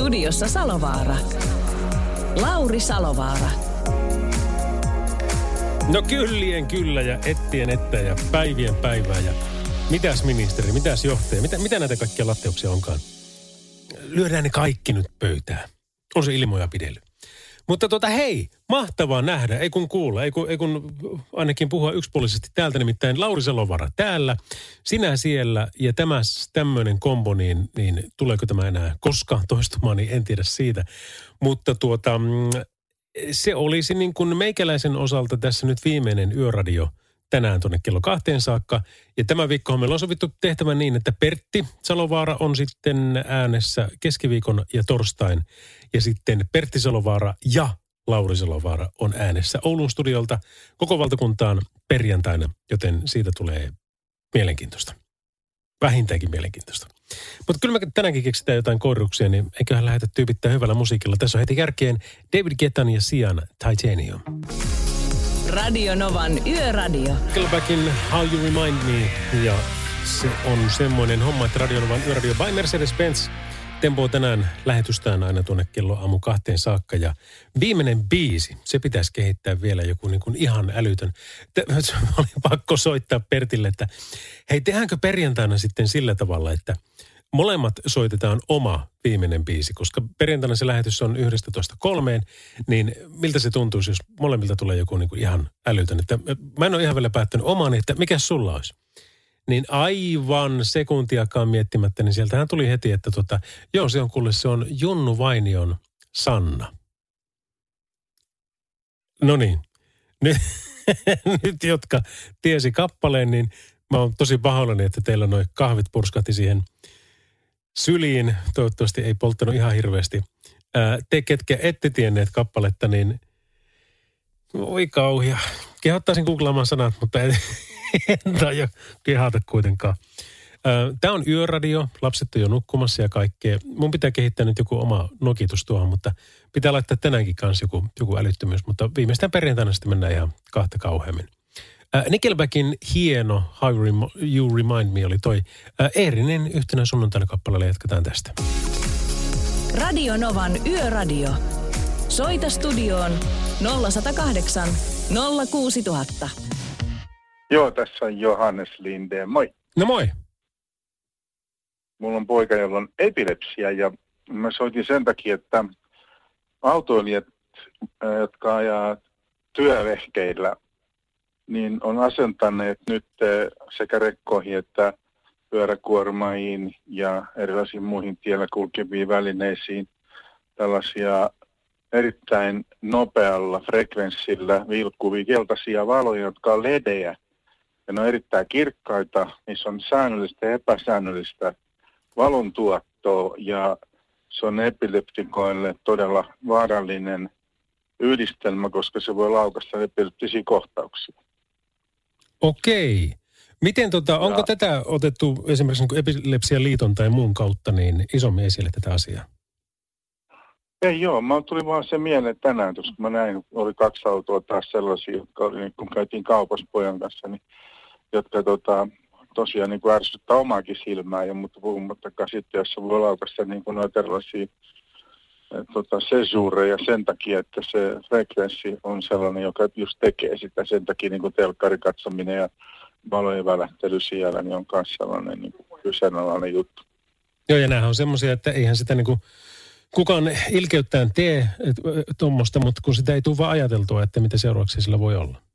Studiossa Salovaara. Lauri Salovaara. No kyllien kyllä ja ettien että ja päivien päivää ja mitäs ministeri, mitäs johtaja, mitä, mitä näitä kaikkia latteuksia onkaan? Lyödään ne kaikki nyt pöytään. On se ilmoja pidellyt. Mutta tota hei, mahtavaa nähdä, ei kun kuulla, ei kun, ei kun ainakin puhua yksipuolisesti täältä, nimittäin Lauri Salovara täällä, sinä siellä ja tämä tämmöinen kombo, niin, niin tuleeko tämä enää koskaan toistumaan, niin en tiedä siitä. Mutta tuota, mm, se olisi niin kuin meikäläisen osalta tässä nyt viimeinen yöradio tänään tuonne kello kahteen saakka. Ja tämä viikko meillä on sovittu tehtävän niin, että Pertti Salovaara on sitten äänessä keskiviikon ja torstain. Ja sitten Pertti Salovaara ja Lauri Salovaara on äänessä Oulun studiolta koko valtakuntaan perjantaina, joten siitä tulee mielenkiintoista. Vähintäänkin mielenkiintoista. Mutta kyllä me tänäänkin keksitään jotain korruksia, niin eiköhän lähetä tyypittää hyvällä musiikilla. Tässä on heti kärkeen David Getan ja Sian Titanium. Radio Novan Yöradio. Nickelbackin How You Remind Me. Ja se on semmoinen homma, että Radio Novan Yöradio by Mercedes-Benz tempoo tänään lähetystään aina tuonne kello aamu kahteen saakka. Ja viimeinen biisi, se pitäisi kehittää vielä joku niin kuin ihan älytön. Oli pakko soittaa Pertille, että hei, tehdäänkö perjantaina sitten sillä tavalla, että molemmat soitetaan oma viimeinen biisi, koska perjantaina se lähetys on 11.3, niin miltä se tuntuisi, jos molemmilta tulee joku niin kuin ihan älytön. Että mä en ole ihan vielä päättänyt omani, että mikä sulla olisi? Niin aivan sekuntiakaan miettimättä, niin sieltähän tuli heti, että tota, joo se on kuule, se on Junnu Vainion Sanna. No niin, nyt, nyt jotka tiesi kappaleen, niin mä oon tosi pahoillani, että teillä noin kahvit purskahti siihen syliin. Toivottavasti ei polttanut ihan hirveästi. Ää, te, ketkä ette tienneet kappaletta, niin voi kauhia. Kehottaisin googlaamaan sanat, mutta en taida kehata kuitenkaan. Tämä on yöradio, lapset on jo nukkumassa ja kaikkea. Mun pitää kehittää nyt joku oma nokitus tuohon, mutta pitää laittaa tänäänkin kanssa joku, joku älyttömyys. Mutta viimeistään perjantaina sitten mennään ihan kahta kauheammin. Nickelbackin hieno How You Remind Me oli toi äh, Eerinen yhtenä sunnuntaina kappaleella jatketaan tästä. Radio Novan Yöradio. Soita studioon 0108 06000. Joo, tässä on Johannes Lindeen. Moi. No moi. Mulla on poika, jolla on epilepsia ja mä soitin sen takia, että autoilijat, jotka ajaa työvehkeillä, niin on asentaneet nyt sekä rekkoihin että pyöräkuormaihin ja erilaisiin muihin tiellä kulkeviin välineisiin tällaisia erittäin nopealla frekvenssillä vilkkuvia keltaisia valoja, jotka on ledejä. Ja ne on erittäin kirkkaita, niissä on säännöllistä ja epäsäännöllistä valontuottoa ja se on epileptikoille todella vaarallinen yhdistelmä, koska se voi laukasta epileptisiä kohtauksia. Okei. Miten tota, onko ja. tätä otettu esimerkiksi niin Epilepsian liiton tai muun kautta niin isommin esille tätä asiaa? Ei joo, mä tuli vaan se mieleen tänään, koska mä näin, oli kaksi autoa taas sellaisia, jotka oli, niin kun käytiin kaupassa pojan kanssa, niin, jotka tota, tosiaan niin kuin ärsyttää omaakin silmää, ja mutta puhumattakaan sitten, jos voi laukasta niin kuin noita erilaisia tota, sesuureja sen takia, että se frekvenssi on sellainen, joka just tekee sitä. Sen takia niin kuin telkkarikatsominen ja valojen välähtely siellä niin on myös sellainen niin kuin kyseenalainen juttu. Joo, ja nämähän on semmoisia, että eihän sitä niin kuin kukaan ilkeyttään tee tuommoista, mutta kun sitä ei tule vaan ajateltua, että mitä seuraavaksi sillä voi olla.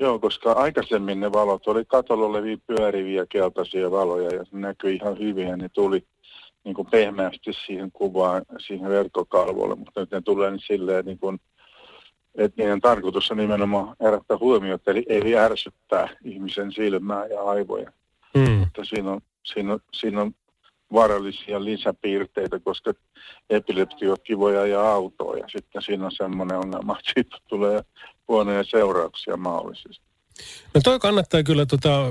Joo, koska aikaisemmin ne valot oli katolla olevia pyöriviä keltaisia valoja ja se näkyi ihan hyvin ja ne tuli niin kuin pehmeästi siihen kuvaan, siihen verkkokalvolle, mutta nyt ne tulee niin silleen niin kuin, että niiden tarkoitus on nimenomaan herättää huomiota, eli ei ärsyttää ihmisen silmää ja aivoja. Mm. Mutta siinä on, siinä on, siinä on vaarallisia lisäpiirteitä, koska epileptiotkin voi ajaa autoa ja sitten siinä on semmoinen ongelma, että siitä tulee huonoja seurauksia mahdollisesti. No toi kannattaa kyllä, tota,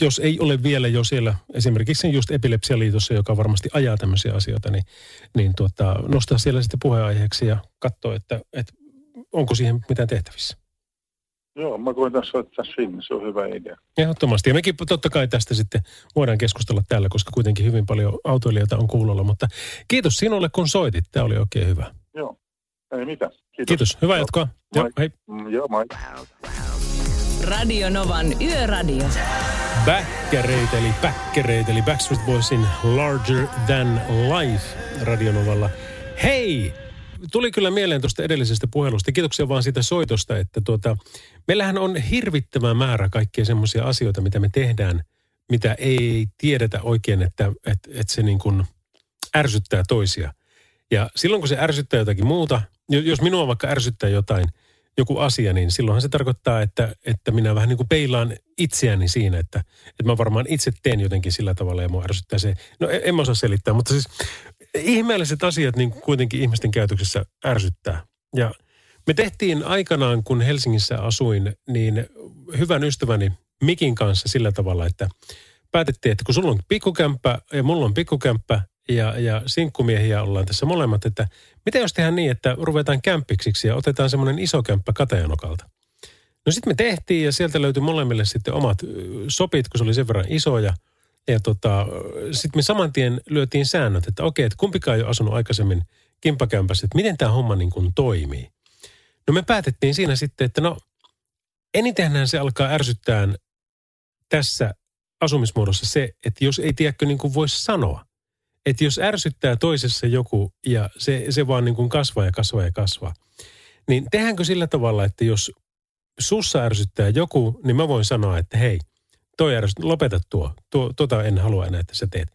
jos ei ole vielä jo siellä esimerkiksi just Epilepsialiitossa, joka varmasti ajaa tämmöisiä asioita, niin, niin tuota, nostaa siellä sitten puheenaiheeksi ja katsoa, että, että onko siihen mitään tehtävissä. Joo, mä koitan soittaa sinne, se on hyvä idea. Ehdottomasti. Ja mekin totta kai tästä sitten voidaan keskustella täällä, koska kuitenkin hyvin paljon autoilijoita on kuulolla. Mutta kiitos sinulle, kun soitit. Tämä oli oikein hyvä. Joo, ei mitään. Kiitos. Kiitos. Hyvää jatkoa. Joo, hei. Mm, Joo, moi. Radio Novan Yöradio. Bäkkäreitä eli päkkäreitä eli Backstreet Boysin Larger Than Life radionovalla. Hei! Tuli kyllä mieleen tuosta edellisestä puhelusta. Kiitoksia vaan siitä soitosta, että tuota, meillähän on hirvittävä määrä kaikkia semmoisia asioita, mitä me tehdään, mitä ei tiedetä oikein, että, että, että se niin kuin ärsyttää toisia. Ja silloin kun se ärsyttää jotakin muuta, jos minua vaikka ärsyttää jotain, joku asia, niin silloinhan se tarkoittaa, että, että minä vähän niin kuin peilaan itseäni siinä, että, että mä varmaan itse teen jotenkin sillä tavalla ja mua ärsyttää se. No en, en mä osaa selittää, mutta siis ihmeelliset asiat niin kuitenkin ihmisten käytöksessä ärsyttää. Ja me tehtiin aikanaan, kun Helsingissä asuin, niin hyvän ystäväni Mikin kanssa sillä tavalla, että päätettiin, että kun sulla on pikkukämppä ja mulla on pikkukämppä ja, ja sinkkumiehiä ollaan tässä molemmat, että mitä jos tehdään niin, että ruvetaan kämppiksiksi ja otetaan semmoinen iso kämppä Katajanokalta. No sitten me tehtiin ja sieltä löytyi molemmille sitten omat sopit, kun se oli sen verran iso ja, ja tota, sitten me saman tien lyötiin säännöt, että okei, että kumpikaan ei ole asunut aikaisemmin kimppakämpässä, että miten tämä homma niin kuin toimii. No me päätettiin siinä sitten, että no enitenhän se alkaa ärsyttää tässä asumismuodossa se, että jos ei tiedäkö niin kuin voisi sanoa. Että jos ärsyttää toisessa joku ja se, se vaan niin kuin kasvaa ja kasvaa ja kasvaa. Niin tehdäänkö sillä tavalla, että jos sussa ärsyttää joku, niin mä voin sanoa, että hei, toi ärsyttää, lopeta tuo. tuo. Tuota en halua enää, että sä teet.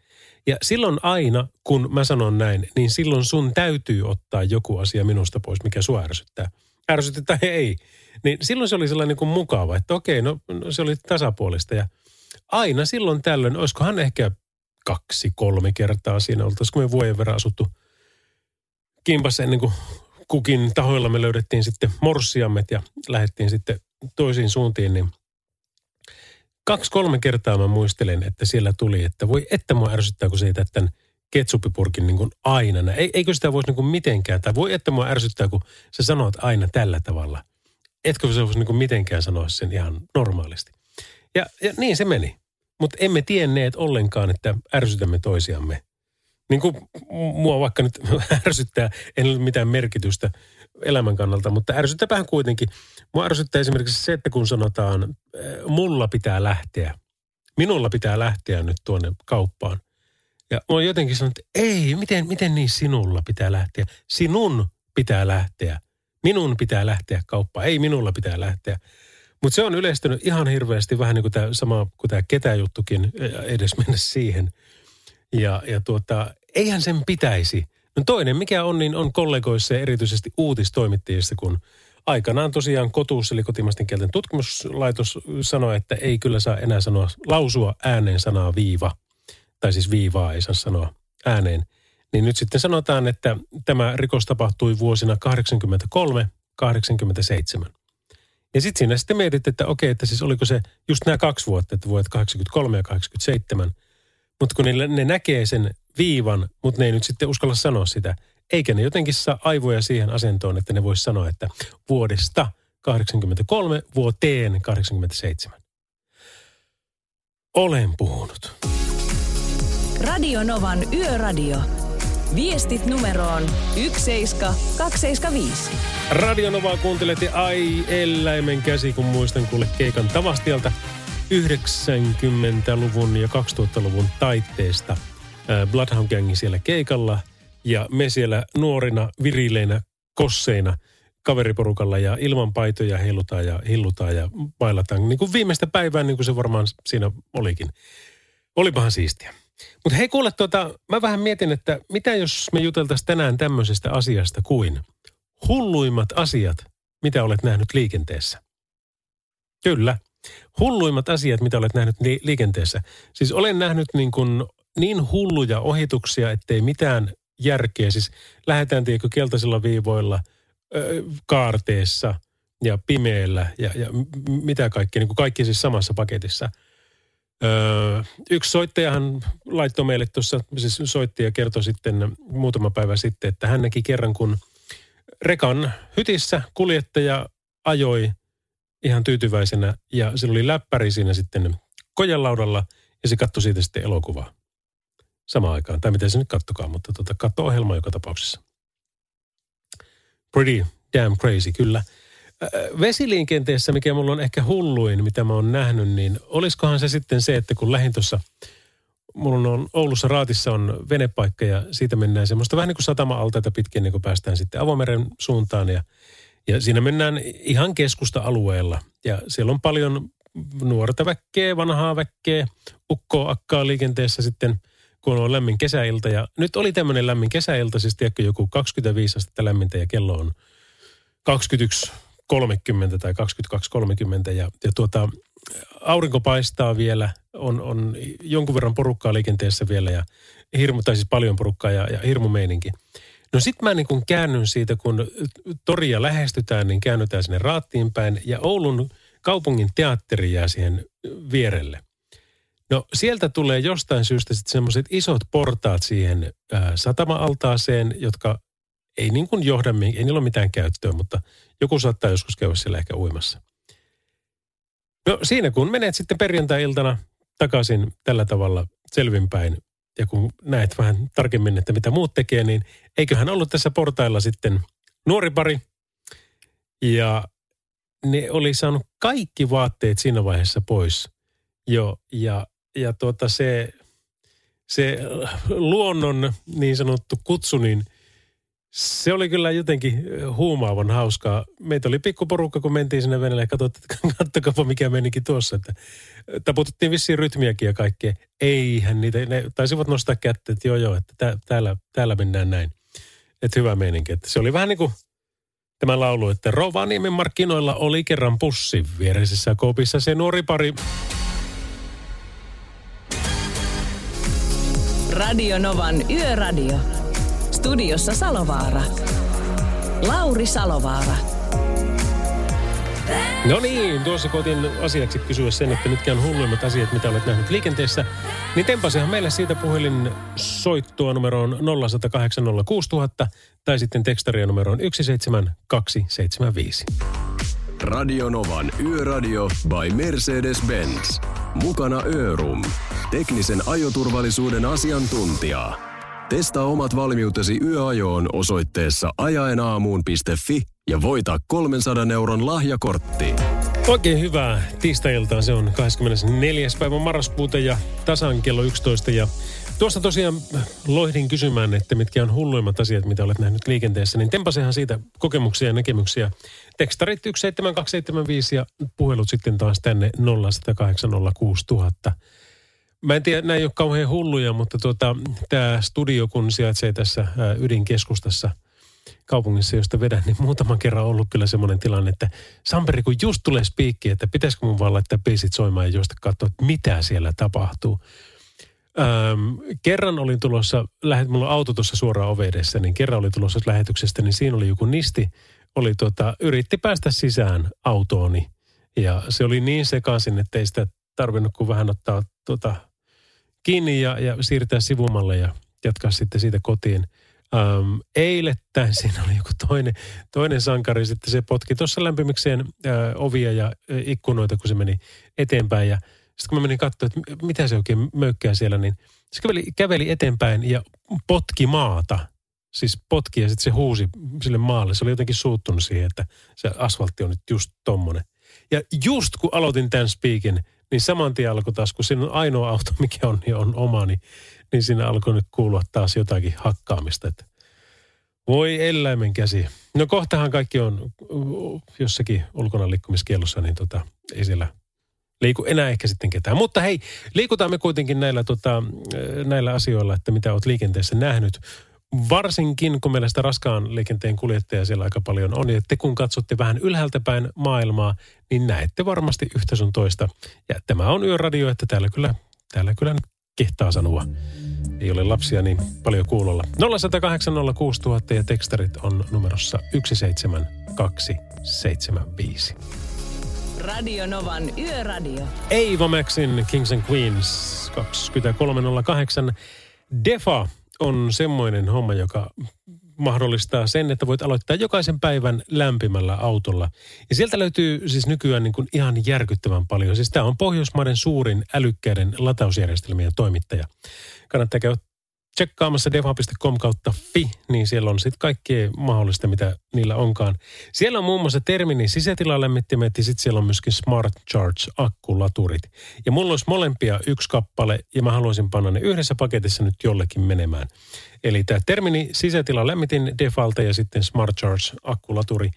Ja silloin aina, kun mä sanon näin, niin silloin sun täytyy ottaa joku asia minusta pois, mikä sua ärsyttää. Ärsyttää tai ei. Niin silloin se oli sellainen niin kuin mukava, että okei, no, no se oli tasapuolista. Ja aina silloin tällöin, olisikohan ehkä kaksi, kolme kertaa siinä oltu, olisiko me vuoden verran asuttu kimpassa ennen kuin kukin tahoilla me löydettiin sitten morsiammet ja lähdettiin sitten toisiin suuntiin, niin kaksi-kolme kertaa mä muistelen, että siellä tuli, että voi että mua ärsyttää, kun se tämän ketsuppipurkin niin kuin aina. eikö sitä voisi niin kuin mitenkään, tai voi että mua ärsyttää, kun sä sanot aina tällä tavalla. Etkö sä voisi niin kuin mitenkään sanoa sen ihan normaalisti. Ja, ja niin se meni. Mutta emme tienneet ollenkaan, että ärsytämme toisiamme. Niin kuin mua vaikka nyt ärsyttää, en ole mitään merkitystä elämän kannalta, mutta ärsyttäpähän kuitenkin. Mua ärsyttää esimerkiksi se, että kun sanotaan, äh, mulla pitää lähteä. Minulla pitää lähteä nyt tuonne kauppaan. Ja mä oon jotenkin sanonut, että ei, miten, miten niin sinulla pitää lähteä? Sinun pitää lähteä. Minun pitää lähteä kauppaan. Ei minulla pitää lähteä. Mutta se on yleistynyt ihan hirveästi, vähän niin kuin tämä sama kuin tämä ketäjuttukin, edes mennä siihen. Ja, ja tuota, eihän sen pitäisi. No toinen, mikä on, niin on kollegoissa ja erityisesti uutistoimittajissa, kun aikanaan tosiaan kotuus, eli kotimaisten kielten tutkimuslaitos sanoi, että ei kyllä saa enää sanoa, lausua ääneen sanaa viiva. Tai siis viivaa ei saa sanoa ääneen. Niin nyt sitten sanotaan, että tämä rikos tapahtui vuosina 83-87. Ja sitten siinä sitten mietit, että okei, että siis oliko se just nämä kaksi vuotta, että vuodet 83 ja 87. Mutta kun ne, ne näkee sen viivan, mutta ne ei nyt sitten uskalla sanoa sitä. Eikä ne jotenkin saa aivoja siihen asentoon, että ne voisi sanoa, että vuodesta 83 vuoteen 87. Olen puhunut. Radio Novan Yöradio. Viestit numeroon 17275. Radionovaa kuuntelet ja ai eläimen käsi, kun muistan kuule keikan Tavastialta 90-luvun ja 2000-luvun taitteesta. Äh, Bloodhound Gangi siellä keikalla ja me siellä nuorina, virileinä, kosseina kaveriporukalla ja ilman paitoja heilutaan ja hillutaan ja bailataan. Niin kuin viimeistä päivää, niin kuin se varmaan siinä olikin. Olipahan siistiä. Mutta hei kuule, tuota, mä vähän mietin, että mitä jos me juteltaisiin tänään tämmöisestä asiasta kuin hulluimmat asiat, mitä olet nähnyt liikenteessä. Kyllä. Hulluimmat asiat, mitä olet nähnyt li- liikenteessä. Siis olen nähnyt niin kuin niin hulluja ohituksia, ettei mitään järkeä. Siis lähdetään tiedätkö keltaisilla viivoilla, ö, kaarteessa ja pimeällä ja, ja mitä kaikkea, niin kaikki siis samassa paketissa. Öö, yksi soittajahan laittoi meille tuossa, siis soitti ja kertoi sitten muutama päivä sitten, että hän näki kerran, kun rekan hytissä kuljettaja ajoi ihan tyytyväisenä ja sillä oli läppäri siinä sitten kojelaudalla ja se katsoi siitä sitten elokuvaa samaan aikaan. Tai miten se nyt kattokaa, mutta tota, katso ohjelma joka tapauksessa. Pretty damn crazy, kyllä. Vesiliikenteessä, mikä mulla on ehkä hulluin, mitä mä oon nähnyt, niin olisikohan se sitten se, että kun lähin tuossa, mulla on Oulussa Raatissa on venepaikka ja siitä mennään semmoista vähän niin kuin satama-altaita pitkin, niin kuin päästään sitten avomeren suuntaan ja, ja siinä mennään ihan keskusta-alueella ja siellä on paljon nuorta väkkeä, vanhaa väkkeä, ukkoa akkaa liikenteessä sitten, kun on lämmin kesäilta. Ja nyt oli tämmöinen lämmin kesäilta, siis tiedätkö, joku 25 astetta lämmintä ja kello on 21.30 tai 22.30 ja, ja tuota, aurinko paistaa vielä, on, on jonkun verran porukkaa liikenteessä vielä ja hirmu, tai siis paljon porukkaa ja, ja hirmu meininki. No sit mä niin kun käännyn siitä, kun toria lähestytään, niin käännytään sinne Raattiin päin ja Oulun kaupungin teatteri jää siihen vierelle. No sieltä tulee jostain syystä sitten semmoiset isot portaat siihen ää, satama-altaaseen, jotka ei niin kuin johda, ei niillä ole mitään käyttöä, mutta joku saattaa joskus käydä siellä ehkä uimassa. No siinä kun menet sitten perjantai-iltana takaisin tällä tavalla selvinpäin ja kun näet vähän tarkemmin, että mitä muut tekee, niin eiköhän ollut tässä portailla sitten nuori pari ja ne oli saanut kaikki vaatteet siinä vaiheessa pois jo ja, ja tuota se, se luonnon niin sanottu kutsu, niin se oli kyllä jotenkin huumaavan hauskaa. Meitä oli pikkuporukka, kun mentiin sinne veneelle ja katsottiin, kattokaapa mikä menikin tuossa. Että tapututtiin vissiin rytmiäkin ja kaikkea. Eihän niitä, ne taisivat nostaa kättä, että joo joo, että tää, täällä, täällä mennään näin. Että hyvä meininki. Että se oli vähän niin kuin tämä laulu, että Rovaniemen markkinoilla oli kerran pussi viereisessä kopissa se nuori pari. Radio Novan Yöradio. Studiossa Salovaara. Lauri Salovaara. No niin, tuossa koitin asiaksi kysyä sen, että mitkä on hulluimmat asiat, mitä olet nähnyt liikenteessä. Niin tempasehan meille siitä puhelin soittoa numeroon 0806000 tai sitten tekstaria numeroon 17275. Radio Novan Yöradio by Mercedes-Benz. Mukana Örum. Teknisen ajoturvallisuuden asiantuntija. Testaa omat valmiutesi yöajoon osoitteessa ajaenaamuun.fi ja voita 300 euron lahjakortti. Oikein hyvää tiistai-iltaa. Se on 24. päivä marraskuuta ja tasan kello 11. Ja tuosta tosiaan loihdin kysymään, että mitkä on hulluimmat asiat, mitä olet nähnyt liikenteessä. Niin tempasehan siitä kokemuksia ja näkemyksiä. Tekstarit 17275 ja puhelut sitten taas tänne 0806000. Mä en tiedä, nämä ei ole kauhean hulluja, mutta tuota, tämä studio, kun sijaitsee tässä ydinkeskustassa kaupungissa, josta vedän, niin muutaman kerran on ollut kyllä semmoinen tilanne, että Samperi, kun just tulee spiikki, että pitäisikö mun vaan laittaa biisit soimaan ja juosta katsoa, että mitä siellä tapahtuu. Öm, kerran olin tulossa, lähet, mulla on auto tuossa suoraan ove niin kerran oli tulossa lähetyksestä, niin siinä oli joku nisti, oli tota, yritti päästä sisään autooni. Ja se oli niin sekaisin, että ei sitä tarvinnut kuin vähän ottaa tota, kiinni ja, ja siirtää sivumalle ja jatkaa sitten siitä kotiin. Ähm, eilettäin siinä oli joku toinen, toinen sankari, sitten se potki tuossa lämpimikseen äh, ovia ja äh, ikkunoita, kun se meni eteenpäin. Ja sitten kun mä menin katsomaan, että mitä se oikein möykkää siellä, niin se käveli, käveli eteenpäin ja potki maata. Siis potki ja sitten se huusi sille maalle. Se oli jotenkin suuttunut siihen, että se asfaltti on nyt just tommonen. Ja just kun aloitin tämän speakin, niin saman tien alkoi taas, kun siinä on ainoa auto, mikä on, niin on oma, niin, niin siinä alkoi nyt kuulua taas jotakin hakkaamista. Että voi eläimen käsi. No kohtahan kaikki on uh, jossakin ulkona liikkumiskielossa, niin tota, ei siellä liiku enää ehkä sitten ketään. Mutta hei, liikutaan me kuitenkin näillä, tota, näillä asioilla, että mitä olet liikenteessä nähnyt. Varsinkin, kun meillä sitä raskaan liikenteen kuljettaja siellä aika paljon on. Ja te kun katsotte vähän ylhäältä päin maailmaa, niin näette varmasti yhtä sun toista. Ja tämä on yöradio, että täällä kyllä, täällä kyllä kehtaa sanoa. Ei ole lapsia niin paljon kuulolla. 0806000 ja tekstarit on numerossa 17275. Radio Novan Yöradio. Eivä Maxin Kings and Queens 2308. Defa on semmoinen homma, joka mahdollistaa sen, että voit aloittaa jokaisen päivän lämpimällä autolla. Ja sieltä löytyy siis nykyään niin kuin ihan järkyttävän paljon. Siis tämä on Pohjoismaiden suurin älykkäiden latausjärjestelmien toimittaja. Kannattaa käydä tsekkaamassa defa.com kautta fi, niin siellä on sitten kaikkea mahdollista, mitä niillä onkaan. Siellä on muun muassa Terminin sisätilalämmittimet ja sitten siellä on myöskin Smart Charge-akkulaturit. Ja mulla olisi molempia yksi kappale ja mä haluaisin panna ne yhdessä paketissa nyt jollekin menemään. Eli tämä Termini sisätilalämmitin Defalta ja sitten Smart Charge-akkulaturi.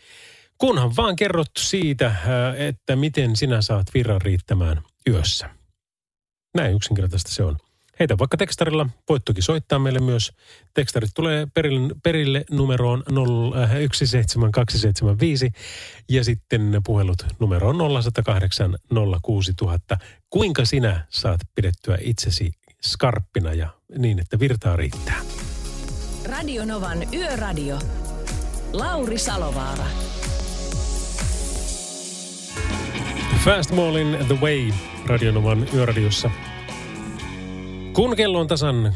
Kunhan vaan kerrot siitä, että miten sinä saat virran riittämään yössä. Näin yksinkertaista se on. Heitä vaikka tekstarilla. Voit toki soittaa meille myös. Tekstarit tulee perille, perille numeroon 17275 äh, ja sitten puhelut numeroon 0108 06000. Kuinka sinä saat pidettyä itsesi skarppina ja niin, että virtaa riittää? Radio Novan Yöradio. Lauri Salovaara. Fast Mallin The Way Radionovan yöradiossa kun kello on tasan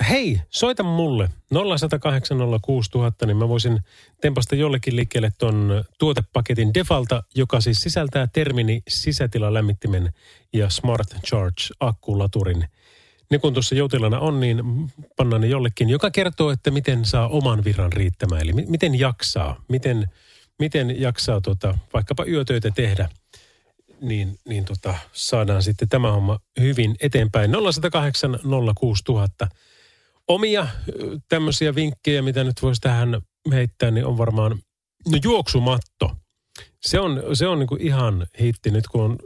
23.17, hei, soita mulle 0806000, niin mä voisin tempasta jollekin liikkeelle ton tuotepaketin Defalta, joka siis sisältää termini sisätilalämmittimen ja Smart Charge akkulaturin. Ne kun tuossa joutilana on, niin pannaan ne jollekin, joka kertoo, että miten saa oman virran riittämään. Eli miten jaksaa, miten, miten jaksaa tota, vaikkapa yötöitä tehdä – niin, niin tota, saadaan sitten tämä homma hyvin eteenpäin. 0108 06000. Omia tämmöisiä vinkkejä, mitä nyt voisi tähän heittää, niin on varmaan no juoksumatto. Se on, se on niin ihan hitti nyt, kun on,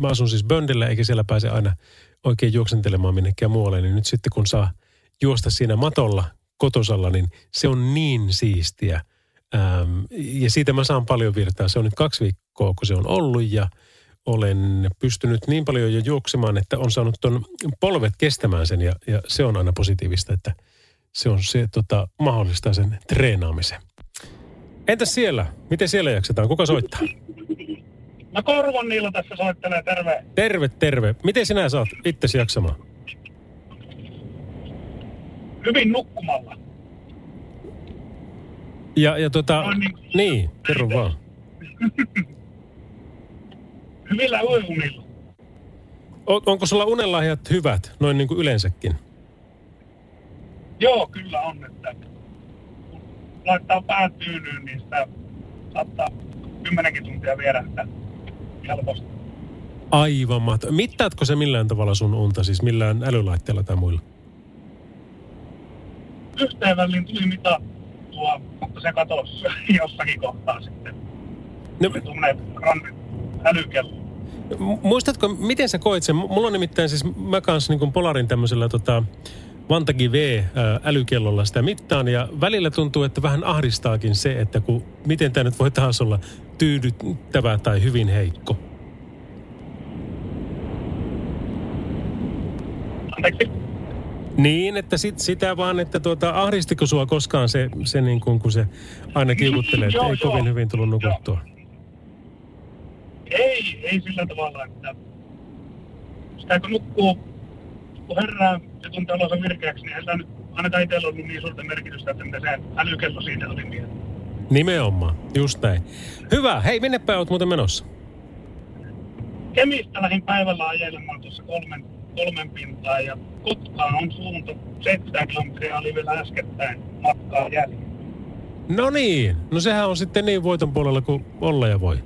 mä asun siis Böndellä, eikä siellä pääse aina oikein juoksentelemaan minnekään muualle, niin nyt sitten kun saa juosta siinä matolla kotosalla, niin se on niin siistiä. Ähm, ja siitä mä saan paljon virtaa. Se on nyt kaksi viikkoa, kun se on ollut ja – olen pystynyt niin paljon jo juoksemaan, että on saanut ton polvet kestämään sen ja, ja se on aina positiivista, että se on se tota, mahdollistaa sen treenaamisen. Entäs siellä? Miten siellä jaksetaan? Kuka soittaa? No Korvon niillä tässä soittelee, terve. Terve, terve. Miten sinä saat itsesi jaksamaan? Hyvin nukkumalla. Ja, ja tota, no niin, niin kerro vaan. hyvillä yöunilla. On, onko sulla unenlahjat hyvät, noin niin kuin yleensäkin? Joo, kyllä on. Että kun laittaa pää tyynyyn, niin sitä saattaa kymmenenkin tuntia vierähtää helposti. Aivan mahtavaa. Mittaatko se millään tavalla sun unta, siis millään älylaitteella tai muilla? Yhteen väliin tuli mitattua, mutta se katosi jossakin kohtaa sitten. No, tuommoinen älykello. Muistatko, miten sä koit sen? Mulla on nimittäin siis, mä kanssa niin Polarin tämmöisellä tota, Vantagi V-älykellolla sitä mittaan ja välillä tuntuu, että vähän ahdistaakin se, että kun, miten tämä nyt voi taas olla tyydyttävä tai hyvin heikko. Anteeksi? Niin, että sit, sitä vaan, että tuota, ahdistiko sua koskaan se, se niin kuin, kun se aina kiukuttelee, että ei kovin hyvin tullut nukuttua? Joo. Ei, ei sillä tavalla, että sitä kun nukkuu, kun herää ja tuntee olonsa virkeäksi, niin sitä nyt ainakaan itsellä ollut niin suurta merkitystä, että mitä se älykello siitä oli mieltä. Nimenomaan, just näin. Hyvä. Hei, minne päin olet muuten menossa? Kemistä lähdin päivällä ajelemaan tuossa kolmen, kolmen pintaa ja Kotkaan on suunta 7 kilometriä oli vielä äskettäin matkaa jäljellä. No niin, no sehän on sitten niin voiton puolella kuin olla ja voi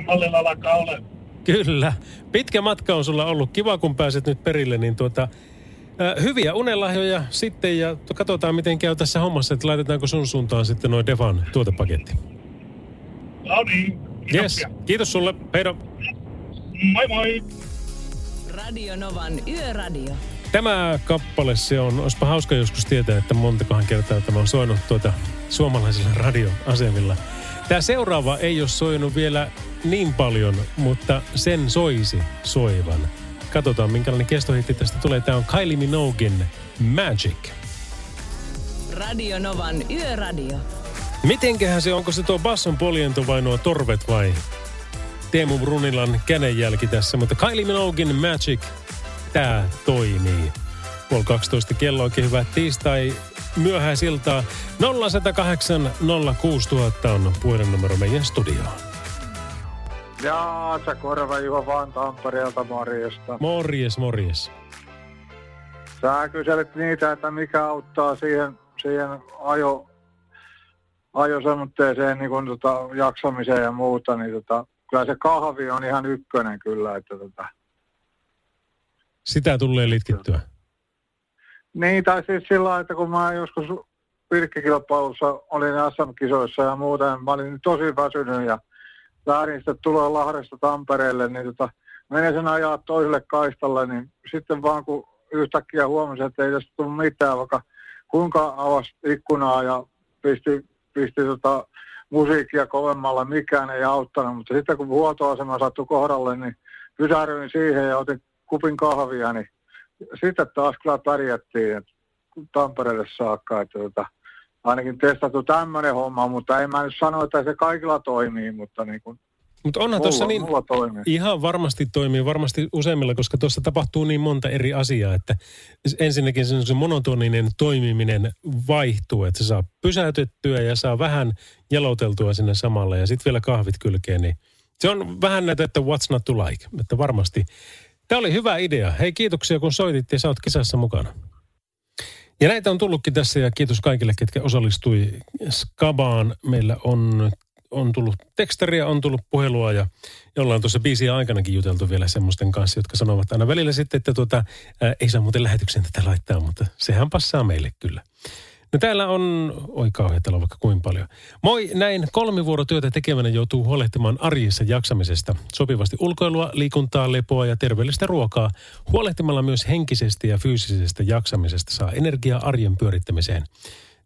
mallilla alkaa ole. Kyllä. Pitkä matka on sulla ollut. Kiva, kun pääset nyt perille, niin tuota, äh, hyviä unelahjoja sitten ja katsotaan, miten käy tässä hommassa, että laitetaanko sun suuntaan sitten noin Devan tuotepaketti. No niin. Yes. Kiitos sulle. Heido. Moi moi. Radio Novan Yöradio. Tämä kappale se on, olisipa hauska joskus tietää, että montakohan kertaa tämä on soinut tuota suomalaisilla radioasemilla. Tämä seuraava ei ole soinut vielä niin paljon, mutta sen soisi soivan. Katsotaan, minkälainen kestohitti tästä tulee. Tämä on Kylie Minogin Magic. Radio Novan Yöradio. Mitenköhän se, onko se tuo basson poljento vai nuo torvet vai Teemu Brunilan kädenjälki tässä, mutta Kylie Minogin Magic, tää toimii. Puoli 12 kello oikein hyvää tiistai myöhäisiltaa. 0108 06000 on puhelinnumero meidän studioon. Jaa, sä korva Juho vaan Tampereelta morjesta. Morjes, morjes. Sä kyselit niitä, että mikä auttaa siihen, siihen ajo, ajosemmoitteeseen niin kun, tota, jaksamiseen ja muuta, niin tota, kyllä se kahvi on ihan ykkönen kyllä, että tota, Sitä tulee litkittyä. Niin, tai siis sillä lailla, että kun mä joskus virkkikilpailussa olin SM-kisoissa ja muuten, mä olin tosi väsynyt ja sitten tulee Lahdesta Tampereelle, niin tota, menin sen ajaa toiselle kaistalle, niin sitten vaan kun yhtäkkiä huomasin, että ei tästä tule mitään, vaikka kuinka avasi ikkunaa ja pisti, pisti tota musiikkia kovemmalla, mikään ei auttanut, mutta sitten kun huoltoasema sattui kohdalle, niin pysähdyin siihen ja otin kupin kahvia, niin sitten taas kyllä pärjättiin Tampereelle saakka, että tota, ainakin testattu tämmöinen homma, mutta ei mä nyt sano, että se kaikilla toimii, mutta niin kuin Mutta onhan tuossa niin, mulla toimii. ihan varmasti toimii, varmasti useimmilla, koska tuossa tapahtuu niin monta eri asiaa, että ensinnäkin se, monotoninen toimiminen vaihtuu, että se saa pysäytettyä ja saa vähän jaloteltua sinne samalle ja sitten vielä kahvit kylkeen, niin se on vähän näitä, että what's not to like, että varmasti. Tämä oli hyvä idea. Hei kiitoksia kun soitit ja sä oot kisassa mukana. Ja näitä on tullutkin tässä ja kiitos kaikille, ketkä osallistui Skabaan. Meillä on, on tullut tekstaria, on tullut puhelua ja ollaan tuossa biisiä aikanakin juteltu vielä semmoisten kanssa, jotka sanovat aina välillä sitten, että tuota, ää, ei saa muuten lähetyksen tätä laittaa, mutta sehän passaa meille kyllä. No täällä on, oi kauhean, vaikka kuin paljon. Moi, näin kolmivuorotyötä tekevänä joutuu huolehtimaan arjessa jaksamisesta. Sopivasti ulkoilua, liikuntaa, lepoa ja terveellistä ruokaa. Huolehtimalla myös henkisestä ja fyysisestä jaksamisesta saa energiaa arjen pyörittämiseen.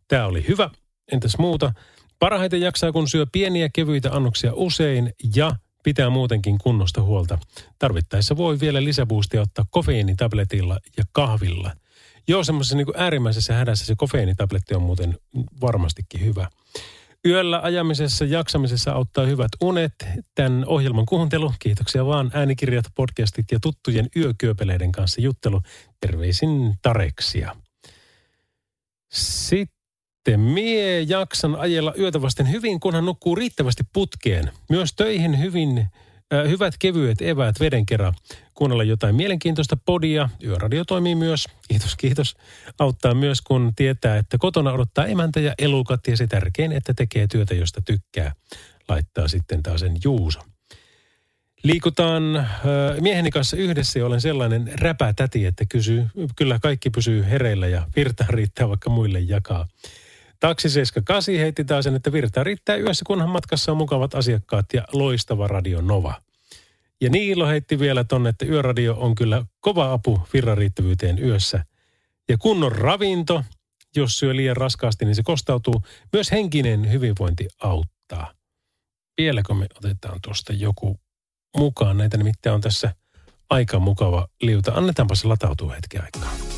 Tämä oli hyvä. Entäs muuta? Parhaiten jaksaa, kun syö pieniä kevyitä annoksia usein ja pitää muutenkin kunnosta huolta. Tarvittaessa voi vielä lisäboostia ottaa kofeiinitabletilla ja kahvilla. Joo, semmoisessa niin äärimmäisessä hädässä se kofeiinitabletti on muuten varmastikin hyvä. Yöllä ajamisessa, jaksamisessa auttaa hyvät unet. Tämän ohjelman kuuntelu, kiitoksia vaan äänikirjat, podcastit ja tuttujen yökyöpeleiden kanssa juttelu. Terveisin Tareksia. Sitten mie jaksan ajella yötä vasten hyvin, kunhan nukkuu riittävästi putkeen. Myös töihin hyvin hyvät kevyet eväät veden kerran. Kuunnella jotain mielenkiintoista podia. Yöradio toimii myös. Kiitos, kiitos. Auttaa myös, kun tietää, että kotona odottaa emäntä ja elukat ja se tärkein, että tekee työtä, josta tykkää. Laittaa sitten taas sen Juuso. Liikutaan mieheni kanssa yhdessä ja olen sellainen räpätäti, että kysyy, kyllä kaikki pysyy hereillä ja virtaa riittää vaikka muille jakaa. Taksi 78 heitti taas sen, että virtaa riittää yössä, kunhan matkassa on mukavat asiakkaat ja loistava Radio Nova. Ja Niilo heitti vielä tonne, että yöradio on kyllä kova apu virran riittävyyteen yössä. Ja kunnon ravinto, jos syö liian raskaasti, niin se kostautuu. Myös henkinen hyvinvointi auttaa. Vieläkö me otetaan tuosta joku mukaan? Näitä nimittäin on tässä aika mukava liuta. Annetaanpa se latautua hetken aikaa.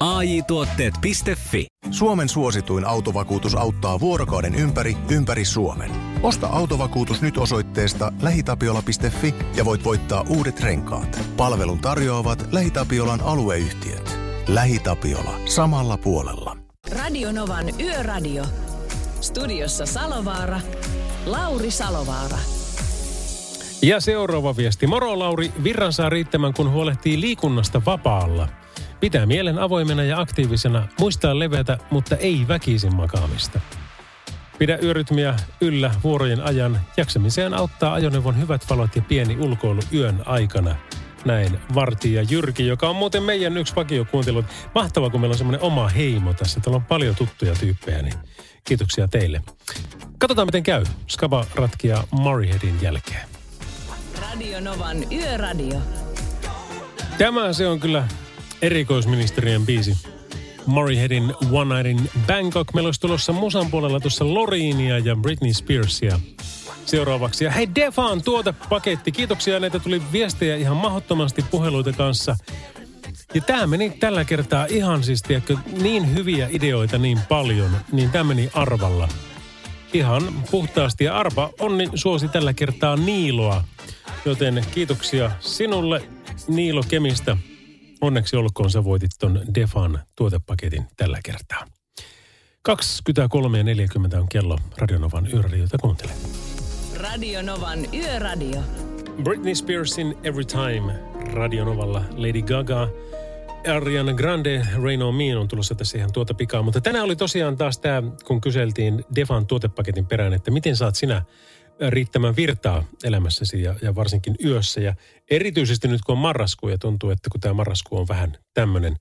AJ-tuotteet.fi Suomen suosituin autovakuutus auttaa vuorokauden ympäri, ympäri Suomen. Osta autovakuutus nyt osoitteesta lähitapiola.fi ja voit voittaa uudet renkaat. Palvelun tarjoavat LähiTapiolan alueyhtiöt. LähiTapiola. Samalla puolella. Radio Novan Yöradio. Studiossa Salovaara. Lauri Salovaara. Ja seuraava viesti. Moro Lauri, virran saa riittämään, kun huolehtii liikunnasta vapaalla. Pitää mielen avoimena ja aktiivisena, muistaa levätä, mutta ei väkisin makaamista. Pidä yörytmiä yllä vuorojen ajan. Jaksamiseen auttaa ajoneuvon hyvät valot ja pieni ulkoilu yön aikana. näin Varti ja Jyrki, joka on muuten meidän yksi vakiokuuntelu. Mahtavaa, kun meillä on semmoinen oma heimo tässä. Täällä on paljon tuttuja tyyppejä, niin kiitoksia teille. Katsotaan, miten käy. Skaba ratkia Murrayheadin jälkeen. Radio Novan Yöradio. Tämä se on kyllä erikoisministerien biisi. Murrayheadin One Night in Bangkok. Meillä olisi tulossa musan puolella tuossa Loriinia ja Britney Spearsia seuraavaksi. Ja hei Defan tuotepaketti. Kiitoksia, näitä tuli viestejä ihan mahdottomasti puheluita kanssa. Ja tämä meni tällä kertaa ihan siis, tiedätkö, niin hyviä ideoita niin paljon, niin tämä meni arvalla. Ihan puhtaasti. Ja arva onni suosi tällä kertaa Niiloa. Joten kiitoksia sinulle Niilo Kemistä. Onneksi olkoon sä voitit ton Defan tuotepaketin tällä kertaa. 23 ja 40 on kello Radionovan yöradiota kuuntelee. Radio Novan Yöradio. Britney Spearsin Every Time Radionovalla Lady Gaga. Ariana Grande, Rain on Me on tulossa tässä ihan tuota pikaa. Mutta tänään oli tosiaan taas tämä, kun kyseltiin Defan tuotepaketin perään, että miten saat sinä riittämään virtaa elämässäsi ja, ja varsinkin yössä. Ja erityisesti nyt kun on marraskuu ja tuntuu, että kun tämä marraskuu on vähän tämmöinen.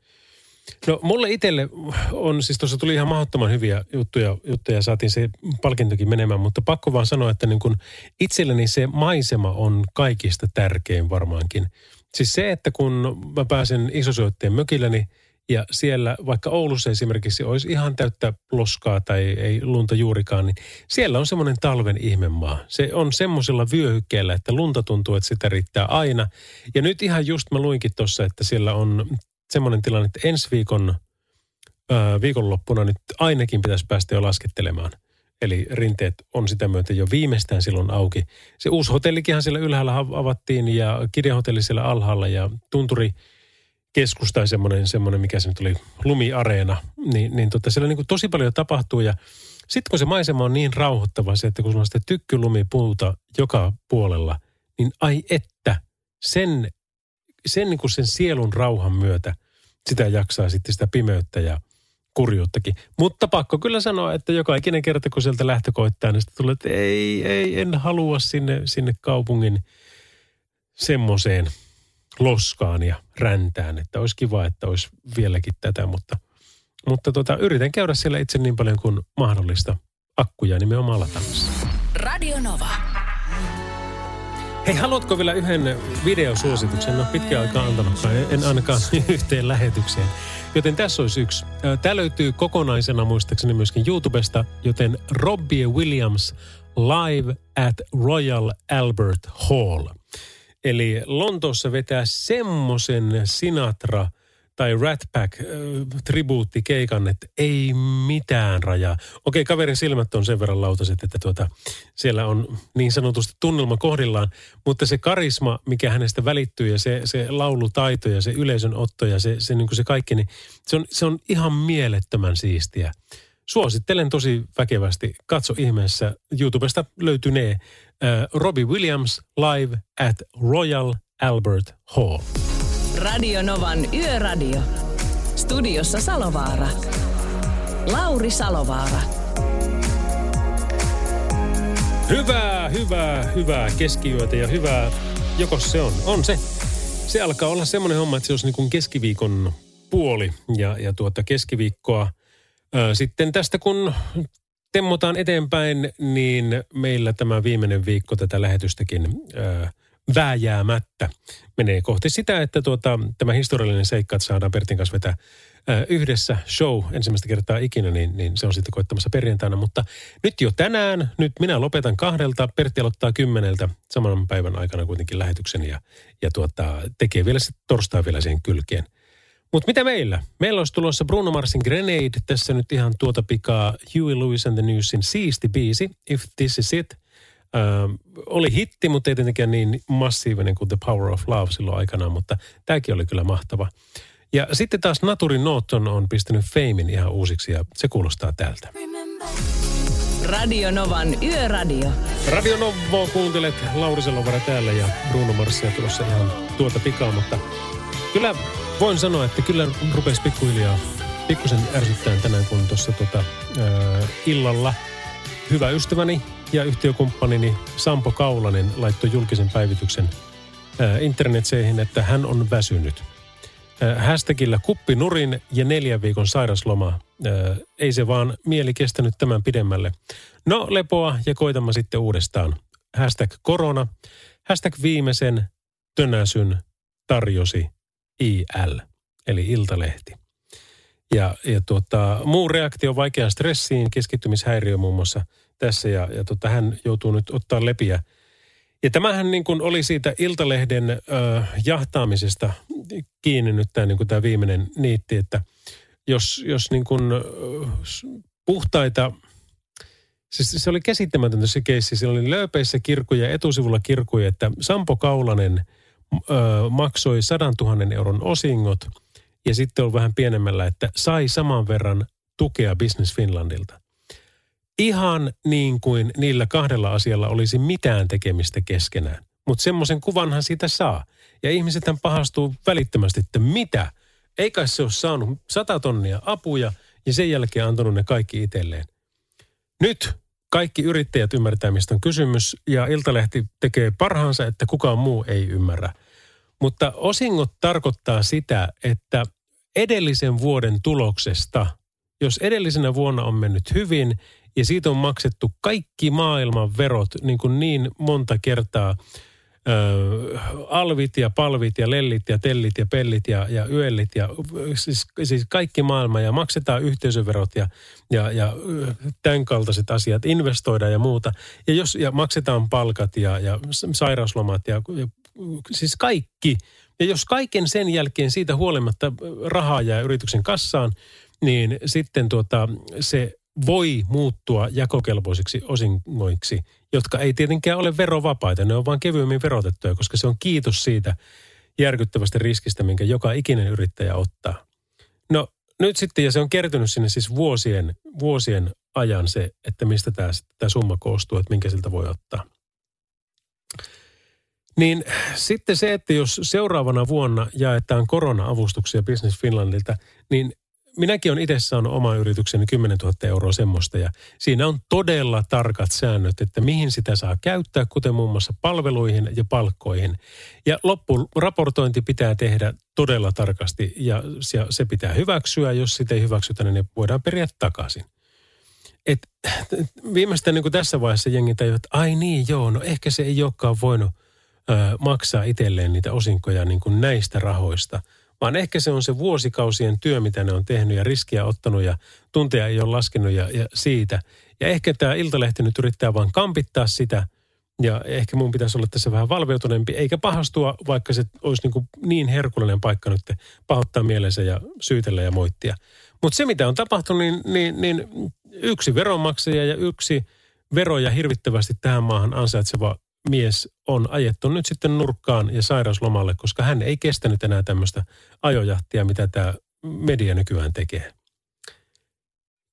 No mulle itselle on, siis tuossa tuli ihan mahdottoman hyviä juttuja, juttuja saatiin se palkintokin menemään, mutta pakko vaan sanoa, että niin kun itselleni se maisema on kaikista tärkein varmaankin. Siis se, että kun mä pääsen isosyötteen mökilläni ja siellä vaikka Oulussa esimerkiksi olisi ihan täyttä loskaa tai ei lunta juurikaan, niin siellä on semmoinen talven ihmemaa. Se on semmoisella vyöhykkeellä, että lunta tuntuu, että sitä riittää aina. Ja nyt ihan just mä luinkin tuossa, että siellä on semmoinen tilanne, että ensi viikon ää, viikonloppuna nyt ainakin pitäisi päästä jo laskettelemaan. Eli rinteet on sitä myötä jo viimeistään silloin auki. Se uusi hotellikinhan siellä ylhäällä avattiin ja kirjahotelli siellä alhaalla ja tunturi keskus tai semmoinen, semmoinen mikä se nyt oli, lumiareena, niin, niin tota, siellä niin kuin tosi paljon tapahtuu ja sitten kun se maisema on niin rauhoittava se, että kun sulla on sitä tykkylumipuuta joka puolella, niin ai että sen, sen, niin kuin sen sielun rauhan myötä sitä jaksaa sitten sitä pimeyttä ja kurjuuttakin. Mutta pakko kyllä sanoa, että joka ikinen kerta, kun sieltä lähtö koittaa, niin sitten tulee, että ei, ei, en halua sinne, sinne kaupungin semmoiseen loskaan ja räntään. Että olisi kiva, että olisi vieläkin tätä, mutta, mutta tota, yritän käydä siellä itse niin paljon kuin mahdollista akkuja nimenomaan lataamassa. Radio Nova. Hei, haluatko vielä yhden videosuosituksen? No pitkään aikaa antanutkaan, en ainakaan yhteen lähetykseen. Joten tässä olisi yksi. Tämä löytyy kokonaisena muistaakseni myöskin YouTubesta, joten Robbie Williams Live at Royal Albert Hall. Eli Lontoossa vetää semmoisen Sinatra – tai Rat Pack äh, tribuuttikeikan, että ei mitään rajaa. Okei, kaverin silmät on sen verran lautaset, että tuota, siellä on niin sanotusti tunnelma kohdillaan, mutta se karisma, mikä hänestä välittyy ja se, se laulutaito ja se yleisön otto ja se, se, niin se kaikki, niin se on, se on ihan mielettömän siistiä. Suosittelen tosi väkevästi. Katso ihmeessä. YouTubesta löytynee äh, Robbie Williams live at Royal Albert Hall. Radio Novan Yöradio. Studiossa Salovaara. Lauri Salovaara. Hyvää, hyvää, hyvää keskiyötä ja hyvää, joko se on, on se. Se alkaa olla semmoinen homma, että se olisi niin kuin keskiviikon puoli ja, ja tuota keskiviikkoa. Sitten tästä kun temmotaan eteenpäin, niin meillä tämä viimeinen viikko tätä lähetystäkin ää, vääjäämättä menee kohti sitä, että tuota, tämä historiallinen seikka, että saadaan Pertin kanssa vetää ää, yhdessä show ensimmäistä kertaa ikinä, niin, niin se on sitten koittamassa perjantaina. Mutta nyt jo tänään, nyt minä lopetan kahdelta, Pertti aloittaa kymmeneltä saman päivän aikana kuitenkin lähetyksen ja, ja tuota, tekee vielä sitten torstai vielä siihen kylkeen. Mutta mitä meillä? Meillä olisi tulossa Bruno Marsin Grenade, tässä nyt ihan tuota pikaa Huey Lewis and the Newsin siisti biisi, If This Is It – Ö, oli hitti, mutta ei tietenkään niin massiivinen kuin The Power of Love silloin aikanaan, mutta tämäkin oli kyllä mahtava. Ja sitten taas Naturin Norton on pistänyt Famein ihan uusiksi ja se kuulostaa tältä. Radio Novan Yöradio. Radio Novo kuuntelet Lauri Selovara täällä ja Bruno Marssia tulossa ihan tuota pikaa, mutta kyllä voin sanoa, että kyllä rupesi pikkuhiljaa pikkusen ärsyttäen tänään, kun tuossa tota, illalla hyvä ystäväni ja yhtiökumppanini Sampo Kaulanen laittoi julkisen päivityksen äh, internetseihin, että hän on väsynyt. Äh, hashtagillä kuppinurin ja neljän viikon sairasloma. Äh, ei se vaan mieli kestänyt tämän pidemmälle. No lepoa ja koitamme sitten uudestaan. Hashtag korona. Hashtag viimeisen tönäsyn tarjosi IL, eli Iltalehti. Ja, ja tuota, muu reaktio vaikeaan stressiin, keskittymishäiriö muun muassa tässä ja, ja tuota, hän joutuu nyt ottaa lepiä. Ja tämähän niin kuin oli siitä Iltalehden äh, jahtaamisesta kiinni nyt tämä, niin kuin tämä viimeinen niitti, että jos, jos niin kuin, äh, puhtaita, siis se oli käsittämätöntä se keissi, siellä oli lööpeissä kirkuja, etusivulla kirkuja, että Sampo Kaulanen äh, maksoi 100 000 euron osingot – ja sitten on vähän pienemmällä, että sai saman verran tukea Business Finlandilta. Ihan niin kuin niillä kahdella asialla olisi mitään tekemistä keskenään. Mutta semmoisen kuvanhan siitä saa. Ja ihmiset pahastuu välittömästi, että mitä? Eikä se ole saanut sata tonnia apuja ja sen jälkeen antanut ne kaikki itselleen. Nyt kaikki yrittäjät ymmärtää, mistä on kysymys ja Iltalehti tekee parhaansa, että kukaan muu ei ymmärrä. Mutta osingot tarkoittaa sitä, että edellisen vuoden tuloksesta, jos edellisenä vuonna on mennyt hyvin ja siitä on maksettu kaikki maailman verot niin, kuin niin monta kertaa, Ö, alvit ja palvit ja lellit ja tellit ja pellit ja, ja yöllit ja siis, siis kaikki maailma ja maksetaan yhteisöverot ja, ja, ja tämän kaltaiset asiat, investoidaan ja muuta. Ja, jos, ja maksetaan palkat ja, ja sairauslomat ja, ja siis kaikki – ja jos kaiken sen jälkeen siitä huolimatta rahaa jää yrityksen kassaan, niin sitten tuota, se voi muuttua jakokelpoisiksi osingoiksi, jotka ei tietenkään ole verovapaita. Ne on vain kevyemmin verotettuja, koska se on kiitos siitä järkyttävästä riskistä, minkä joka ikinen yrittäjä ottaa. No nyt sitten, ja se on kertynyt sinne siis vuosien, vuosien ajan se, että mistä tämä, tämä summa koostuu, että minkä siltä voi ottaa. Niin sitten se, että jos seuraavana vuonna jaetaan korona-avustuksia Business Finlandilta, niin minäkin olen itse saanut oman yritykseni 10 000 euroa semmoista ja siinä on todella tarkat säännöt, että mihin sitä saa käyttää, kuten muun muassa palveluihin ja palkkoihin. Ja loppuraportointi pitää tehdä todella tarkasti ja se pitää hyväksyä. Jos sitä ei hyväksytä, niin ne voidaan periä takaisin. Et, viimeistään niin kuin tässä vaiheessa jengi tajuu, että ai niin joo, no ehkä se ei olekaan voinut – ö, maksaa itselleen niitä osinkoja niin kuin näistä rahoista, vaan ehkä se on se vuosikausien työ, mitä ne on tehnyt ja riskiä ottanut ja tunteja ei ole laskenut ja, ja siitä. Ja ehkä tämä Iltalehti nyt yrittää vaan kampittaa sitä ja ehkä mun pitäisi olla tässä vähän valveutuneempi, eikä pahastua, vaikka se olisi niin, kuin niin herkullinen paikka nyt pahoittaa mielensä ja syytellä ja moittia. Mutta se, mitä on tapahtunut, niin, niin, niin yksi veronmaksaja ja yksi veroja hirvittävästi tähän maahan ansaitseva mies on ajettu nyt sitten nurkkaan ja sairauslomalle, koska hän ei kestänyt enää tämmöistä ajojahtia, mitä tämä media nykyään tekee.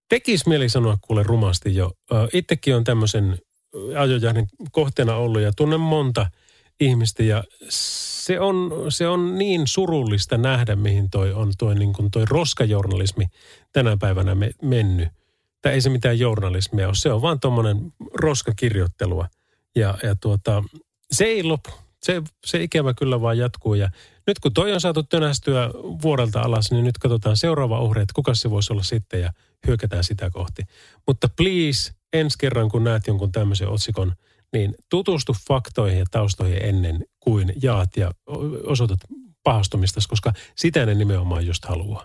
Tekis mieli sanoa kuule rumasti jo. Itsekin on tämmöisen ajojahdin kohteena ollut ja tunnen monta ihmistä ja se on, se on niin surullista nähdä, mihin toi on toi, niin kuin toi roskajournalismi tänä päivänä me, mennyt. Tämä ei se mitään journalismia ole, se on vaan tuommoinen roskakirjoittelua – ja, ja tuota, se ei lopu. Se, se ikävä kyllä vaan jatkuu. Ja nyt kun toi on saatu tönästyä vuodelta alas, niin nyt katsotaan seuraava uhri, että kuka se voisi olla sitten ja hyökätään sitä kohti. Mutta please, ensi kerran kun näet jonkun tämmöisen otsikon, niin tutustu faktoihin ja taustoihin ennen kuin jaat ja osoitat pahastumista, koska sitä ne nimenomaan just haluaa.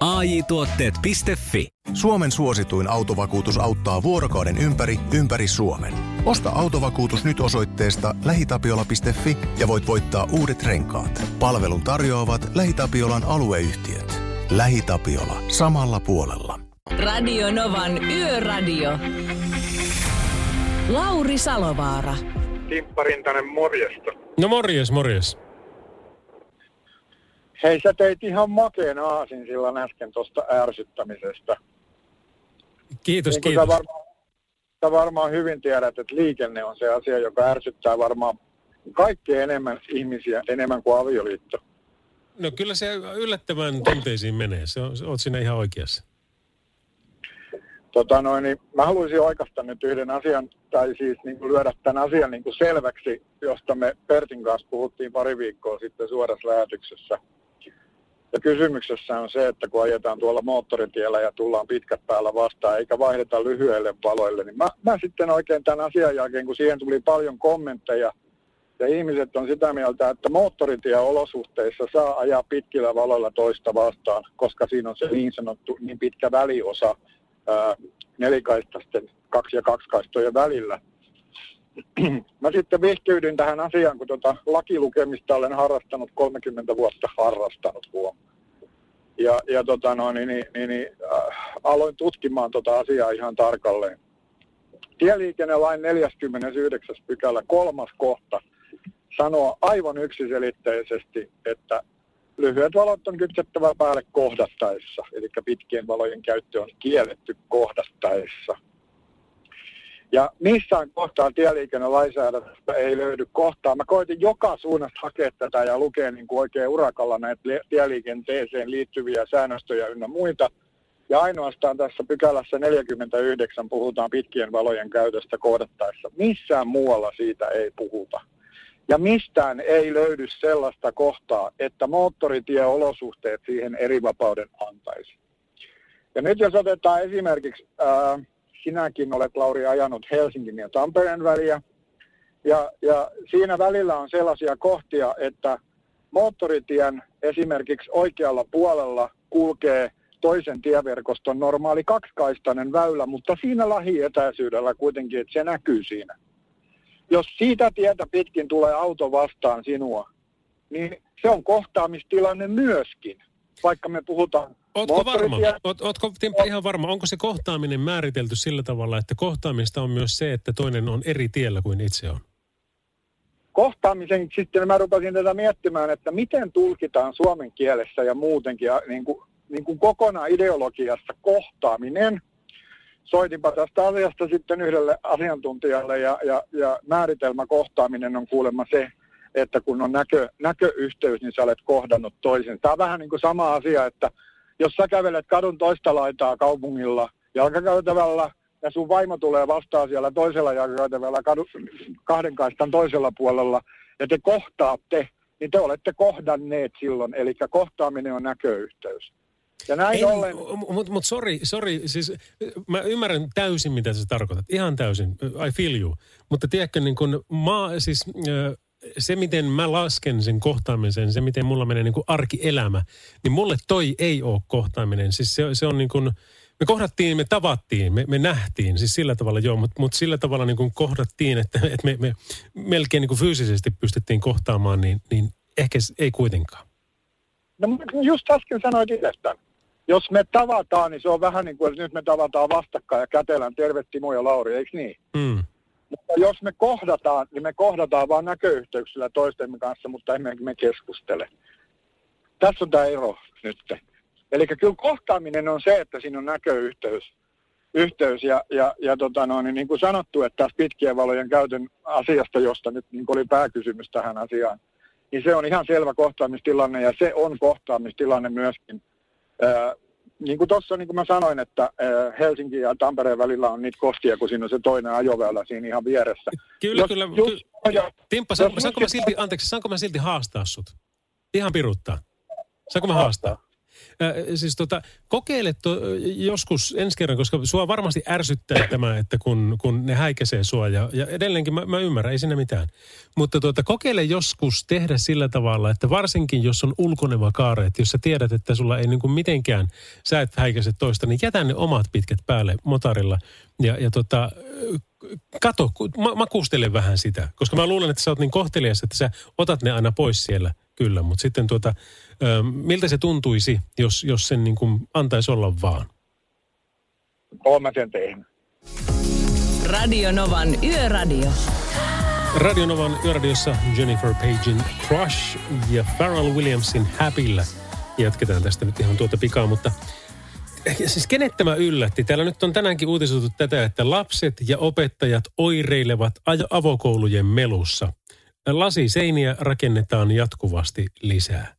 AJ-tuotteet.fi. Suomen suosituin autovakuutus auttaa vuorokauden ympäri, ympäri Suomen. Osta autovakuutus nyt osoitteesta lähitapiola.fi ja voit voittaa uudet renkaat. Palvelun tarjoavat LähiTapiolan alueyhtiöt. LähiTapiola. Samalla puolella. Radio Novan Yöradio. Lauri Salovaara. Timppa Rintanen, morjesta. No morjes, morjes. Hei, sä teit ihan makeen aasin silloin äsken tuosta ärsyttämisestä. Kiitos, niin kiitos. Sä varmaan, sä varmaan hyvin tiedät, että liikenne on se asia, joka ärsyttää varmaan kaikkein enemmän ihmisiä, enemmän kuin avioliitto. No kyllä se yllättävän tunteisiin menee. Se on, oot siinä ihan oikeassa. Tota noin, niin mä haluaisin oikeastaan nyt yhden asian, tai siis niin kuin lyödä tämän asian niin kuin selväksi, josta me Pertin kanssa puhuttiin pari viikkoa sitten suorassa lähetyksessä. Ja kysymyksessä on se, että kun ajetaan tuolla moottoritiellä ja tullaan pitkät päällä vastaan, eikä vaihdeta lyhyelle valoille, niin mä, mä sitten oikein tämän asian jälkeen, kun siihen tuli paljon kommentteja, ja ihmiset on sitä mieltä, että moottoritieolosuhteissa saa ajaa pitkillä valoilla toista vastaan, koska siinä on se niin sanottu niin pitkä väliosa ää, nelikaistasten kaksi- ja kaksikaistojen välillä. Mä sitten vihkyydyn tähän asiaan, kun tota lakilukemista olen harrastanut 30 vuotta harrastanut huom. Ja, ja tota no, niin, niin, niin, niin, äh, aloin tutkimaan tota asiaa ihan tarkalleen. Tieliikennelain 49. pykälä kolmas kohta sanoo aivan yksiselitteisesti, että lyhyet valot on kytkettävä päälle kohdattaessa, eli pitkien valojen käyttö on kielletty kohdattaessa. Ja missään kohtaa tieliikennelainsäädännöstä ei löydy kohtaa. Mä koitin joka suunnasta hakea tätä ja lukea niin kuin oikein urakalla näitä tieliikenteeseen liittyviä säännöstöjä ynnä muita. Ja ainoastaan tässä pykälässä 49 puhutaan pitkien valojen käytöstä kohdattaessa. Missään muualla siitä ei puhuta. Ja mistään ei löydy sellaista kohtaa, että moottoritieolosuhteet siihen eri vapauden antaisi. Ja nyt jos otetaan esimerkiksi, ää, sinäkin olet Lauri ajanut Helsingin ja Tampereen väliä, ja, ja siinä välillä on sellaisia kohtia, että moottoritien esimerkiksi oikealla puolella kulkee toisen tieverkoston normaali kaksikaistainen väylä, mutta siinä lähietäisyydellä kuitenkin, että se näkyy siinä. Jos siitä tietä pitkin tulee auto vastaan sinua, niin se on kohtaamistilanne myöskin, vaikka me puhutaan Ootko varma? Oot, ootko Timppa ihan varma? Onko se kohtaaminen määritelty sillä tavalla, että kohtaamista on myös se, että toinen on eri tiellä kuin itse on? kohtaamisen sitten mä rupesin tätä miettimään, että miten tulkitaan suomen kielessä ja muutenkin ja niin kuin, niin kuin kokonaan ideologiassa kohtaaminen. Soitinpa tästä asiasta sitten yhdelle asiantuntijalle ja, ja, ja määritelmä kohtaaminen on kuulemma se, että kun on näkö, näköyhteys, niin sä olet kohdannut toisen. Tämä on vähän niin kuin sama asia, että jos sä kävelet kadun toista laitaa kaupungilla jalkakäytävällä ja sun vaimo tulee vastaan siellä toisella jalkakäytävällä kadu, kahden kaistan toisella puolella ja te kohtaatte, niin te olette kohdanneet silloin. Eli kohtaaminen on näköyhteys. Ja näin ollen... Mutta mut sorry, sorry, siis mä ymmärrän täysin, mitä sä tarkoitat. Ihan täysin, I feel you. Mutta tiedätkö, niin kun mä, siis, ö, se miten mä lasken sen kohtaamisen, se miten mulla menee niin kuin arkielämä, niin mulle toi ei ole kohtaaminen. Siis se, se on niin kuin, me kohdattiin, me tavattiin, me, me nähtiin, siis sillä tavalla joo, mutta mut sillä tavalla niin kuin kohdattiin, että, että me, me melkein niin kuin fyysisesti pystyttiin kohtaamaan, niin, niin ehkä ei kuitenkaan. No just äsken sanoit itsestään. Jos me tavataan, niin se on vähän niin kuin, että nyt me tavataan vastakkain ja kätellään terve Timo ja Lauri, eikö niin? Mm. Mutta jos me kohdataan, niin me kohdataan vain näköyhteyksillä toistemme kanssa, mutta emme me keskustele. Tässä on tämä ero nyt. Eli kyllä kohtaaminen on se, että siinä on näköyhteys. Yhteys ja, ja, ja tota no, niin, niin kuin sanottu, että tässä pitkien valojen käytön asiasta, josta nyt niin oli pääkysymys tähän asiaan, niin se on ihan selvä kohtaamistilanne ja se on kohtaamistilanne myöskin. Ää, niin kuin tuossa, niin kuin mä sanoin, että ää, Helsinki ja Tampereen välillä on niitä kohtia, kun siinä on se toinen ajoväylä siinä ihan vieressä. Kyllä, Jos kyllä. just ky- Timppa, saanko, saanko mä silti, anteeksi, saanko mä silti haastaa sut? Ihan piruttaa. Saanko mä haastaa? Äh, siis tota, kokeile to, joskus ensi kerran, koska sua varmasti ärsyttää tämä, että kun, kun ne häikäisee sua ja, ja edelleenkin mä, mä ymmärrän, ei siinä mitään. Mutta tuota, kokeile joskus tehdä sillä tavalla, että varsinkin jos on ulkoneva kaare, että jos sä tiedät, että sulla ei niin kuin mitenkään, sä et häikäise toista, niin jätä ne omat pitkät päälle motarilla ja, ja tota, kato, ma- makustele vähän sitä, koska mä luulen, että sä oot niin kohtelias, että sä otat ne aina pois siellä, kyllä, mutta sitten tuota, ö, miltä se tuntuisi, jos, jos sen niin kuin antaisi olla vaan? Olen mä sen tehnyt. Radio Novan Yöradio. Radionovan yöradiossa Jennifer Pagein Crush ja Pharrell Williamsin Happyllä. Jatketaan tästä nyt ihan tuota pikaa, mutta siis kenet tämä yllätti? Täällä nyt on tänäänkin uutisoitu tätä, että lapset ja opettajat oireilevat avokoulujen melussa. Lasiseiniä rakennetaan jatkuvasti lisää.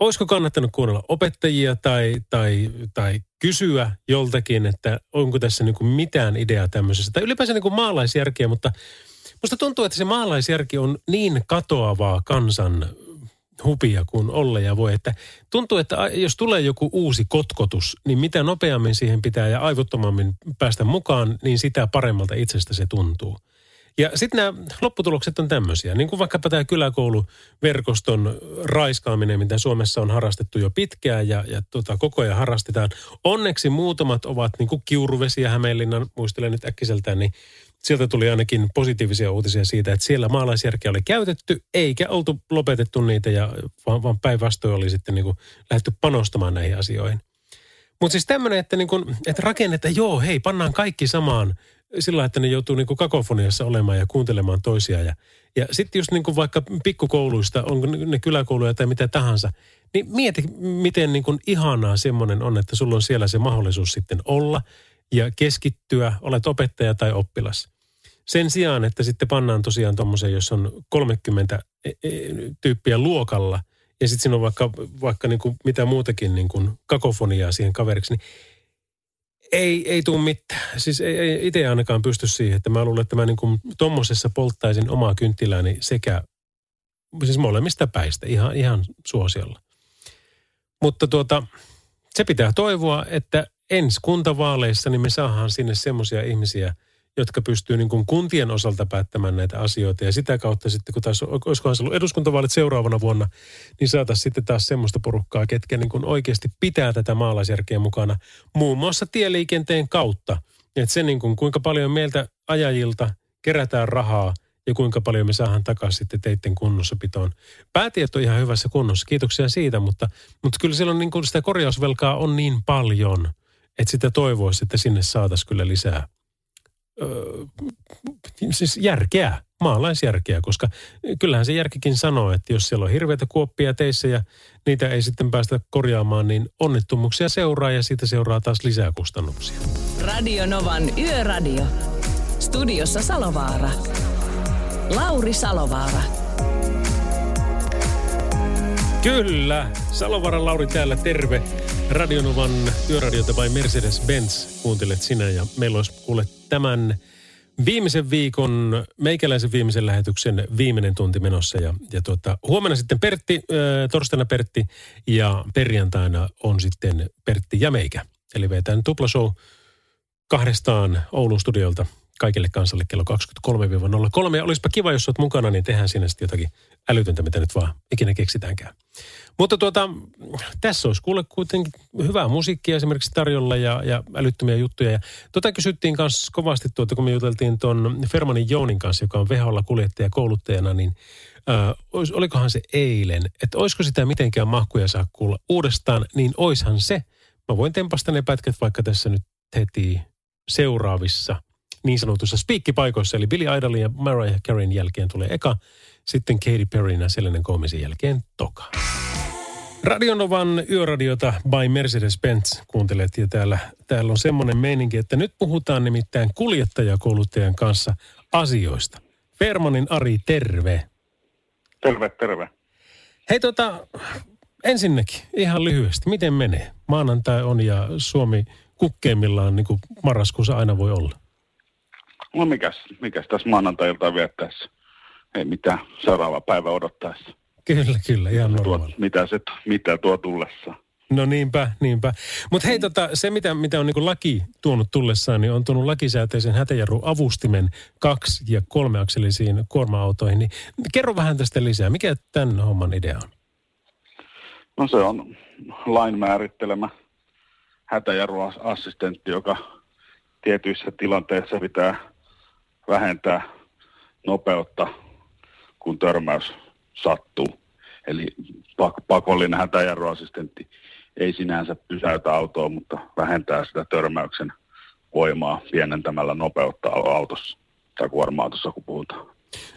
Olisiko kannattanut kuunnella opettajia tai, tai, tai kysyä joltakin, että onko tässä niin mitään ideaa tämmöisestä? Tai ylipäänsä niin kuin maalaisjärkeä, mutta musta tuntuu, että se maalaisjärki on niin katoavaa kansan hupia kuin olla ja voi. Että tuntuu, että jos tulee joku uusi kotkotus, niin mitä nopeammin siihen pitää ja aivottomammin päästä mukaan, niin sitä paremmalta itsestä se tuntuu. Ja sitten nämä lopputulokset on tämmöisiä, niin kuin vaikkapa tämä kyläkouluverkoston raiskaaminen, mitä Suomessa on harrastettu jo pitkään ja, ja tota, koko ajan harrastetaan. Onneksi muutamat ovat niin kuin Kiuruvesi ja Hämeenlinnan, muistelen nyt äkkiseltään, niin sieltä tuli ainakin positiivisia uutisia siitä, että siellä maalaisjärkeä oli käytetty, eikä oltu lopetettu niitä, ja, vaan, vaan päinvastoin oli sitten niin kuin lähdetty panostamaan näihin asioihin. Mutta siis tämmöinen, että, niin että rakennetaan, joo, hei, pannaan kaikki samaan sillä että ne joutuu niin kuin kakofoniassa olemaan ja kuuntelemaan toisia. Ja, ja sitten just niin kuin vaikka pikkukouluista, onko ne kyläkouluja tai mitä tahansa, niin mieti, miten niin kuin ihanaa semmoinen on, että sulla on siellä se mahdollisuus sitten olla ja keskittyä, olet opettaja tai oppilas. Sen sijaan, että sitten pannaan tosiaan tuommoisen, jos on 30 e, e, tyyppiä luokalla ja sitten siinä on vaikka, vaikka niin kuin mitä muutakin niin kuin kakofoniaa siihen kaveriksi, niin ei, ei tule mitään. Siis ei, ei itse ainakaan pysty siihen, että mä luulen, että mä niin kuin tommosessa polttaisin omaa kynttilääni sekä, siis molemmista päistä ihan, ihan suosiolla. Mutta tuota, se pitää toivoa, että ensi kuntavaaleissa niin me saadaan sinne semmoisia ihmisiä – jotka pystyy niin kuin kuntien osalta päättämään näitä asioita. Ja sitä kautta sitten, kun taas, olisikohan se ollut eduskuntavaalit seuraavana vuonna, niin saataisiin sitten taas semmoista porukkaa, ketkä niin kuin oikeasti pitää tätä maalaisjärkeä mukana, muun muassa tieliikenteen kautta. Että se niin kuin, kuinka paljon meiltä ajajilta kerätään rahaa ja kuinka paljon me saadaan takaisin sitten teiden kunnossapitoon. Päätiet on ihan hyvässä kunnossa, kiitoksia siitä, mutta, mutta kyllä siellä on niin kuin sitä korjausvelkaa on niin paljon, että sitä toivoisi, että sinne saataisiin kyllä lisää siis järkeä, maalaisjärkeä, koska kyllähän se järkikin sanoo, että jos siellä on hirveitä kuoppia teissä ja niitä ei sitten päästä korjaamaan, niin onnettomuuksia seuraa ja siitä seuraa taas lisää kustannuksia. Radio Novan Yöradio. Studiossa Salovaara. Lauri Salovaara. Kyllä, Salovaaran Lauri täällä, terve. Radionovan yöradiota vai Mercedes-Benz kuuntelet sinä ja meillä olisi kuule tämän viimeisen viikon, meikäläisen viimeisen lähetyksen viimeinen tunti menossa. Ja, ja tuota, huomenna sitten Pertti, äh, torstaina Pertti ja perjantaina on sitten Pertti ja meikä. Eli vetään tuplashow kahdestaan Oulun studiolta kaikille kansalle kello 23-03. Ja olisipa kiva, jos olet mukana, niin tehdään sinne sitten jotakin älytöntä, mitä nyt vaan ikinä keksitäänkään. Mutta tuota, tässä olisi kuule kuitenkin hyvää musiikkia esimerkiksi tarjolla ja, ja älyttömiä juttuja. Ja tuota kysyttiin myös kovasti tuota, kun me juteltiin tuon Fermanin Jounin kanssa, joka on veholla kuljettaja kouluttajana, niin äh, olikohan se eilen, että olisiko sitä mitenkään mahkuja saa kuulla uudestaan, niin oishan se. Mä voin tempasta ne pätkät vaikka tässä nyt heti seuraavissa niin sanotussa spiikkipaikoissa, eli Billy Idolin ja Mariah Careyn jälkeen tulee eka, sitten Katy Perryn ja Selenen Gomezin jälkeen toka. Radionovan yöradiota by Mercedes-Benz kuuntelet ja täällä, täällä on semmoinen meininki, että nyt puhutaan nimittäin kuljettajakouluttajan kanssa asioista. Fermanin Ari, terve. Terve, terve. Hei tota, ensinnäkin ihan lyhyesti, miten menee? Maanantai on ja Suomi kukkeimmillaan niin kuin marraskuussa aina voi olla. No mikäs, mikäs tässä maanantai-iltaa viettäessä? Ei mitään, seuraava päivä odottaessa. Kyllä, kyllä, ihan normaali. mitä, se, mitä tuo tullessa. No niinpä, niinpä. Mutta hei, tota, se mitä, mitä on niin laki tuonut tullessaan, niin on tuonut lakisääteisen hätäjarru-avustimen kaksi- ja kolmeakselisiin kuorma-autoihin. Niin kerro vähän tästä lisää. Mikä tämän homman idea on? No se on lain määrittelemä hätäjarruassistentti, joka tietyissä tilanteissa pitää vähentää nopeutta, kun törmäys sattuu. Eli pakollinen hätäjarruassistentti ei sinänsä pysäytä autoa, mutta vähentää sitä törmäyksen voimaa pienentämällä nopeutta autossa tai kuorma-autossa, kun puhutaan.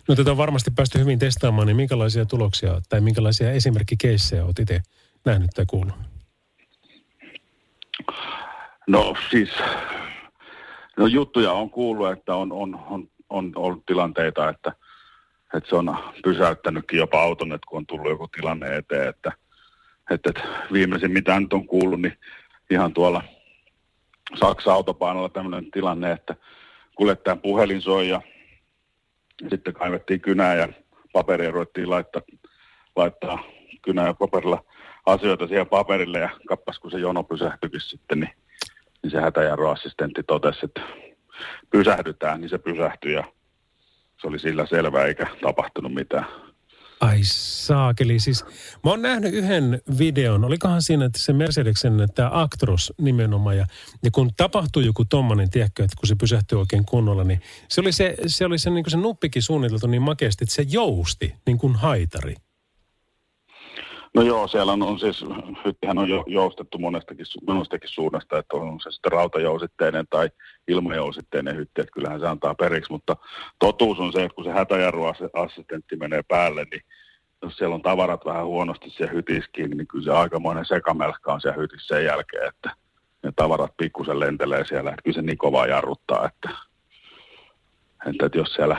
No tätä on varmasti päästy hyvin testaamaan, niin minkälaisia tuloksia tai minkälaisia esimerkkikeissejä olet itse nähnyt tai kuullut? No siis, no juttuja on kuullut, että on, on, on, on ollut tilanteita, että, että se on pysäyttänytkin jopa auton, että kun on tullut joku tilanne eteen, että, että, että viimeisin mitä nyt on kuullut, niin ihan tuolla Saksa autopainolla tämmöinen tilanne, että kuljettajan puhelin soi ja sitten kaivettiin kynää ja paperia ruvettiin laittaa, laittaa kynää ja paperilla asioita siihen paperille ja kappas kun se jono pysähtyikin sitten, niin, niin se hätäjarroassistentti totesi, että pysähdytään, niin se pysähtyi ja se oli sillä selvä eikä tapahtunut mitään. Ai saakeli, siis mä oon nähnyt yhden videon, olikohan siinä että se Mercedeksen tämä Actros nimenomaan, ja, ja kun tapahtui joku tommonen, tiedätkö, että kun se pysähtyi oikein kunnolla, niin se oli se, se, oli se, niin se nuppikin suunniteltu niin makeasti, että se jousti niin kuin haitari. No joo, siellä on, on siis, hyttihän on jo, joustettu monestakin, monestakin suunnasta, että on se sitten rautajousitteinen tai ilmajousitteinen hytti, että kyllähän se antaa periksi, mutta totuus on se, että kun se hätäjarruassistentti menee päälle, niin jos siellä on tavarat vähän huonosti siellä hytissä kiinni, niin kyllä se aikamoinen sekamelska on siellä hytissä sen jälkeen, että ne tavarat pikkusen lentelee siellä, että kyllä se niin kovaa jarruttaa, että, että, että jos siellä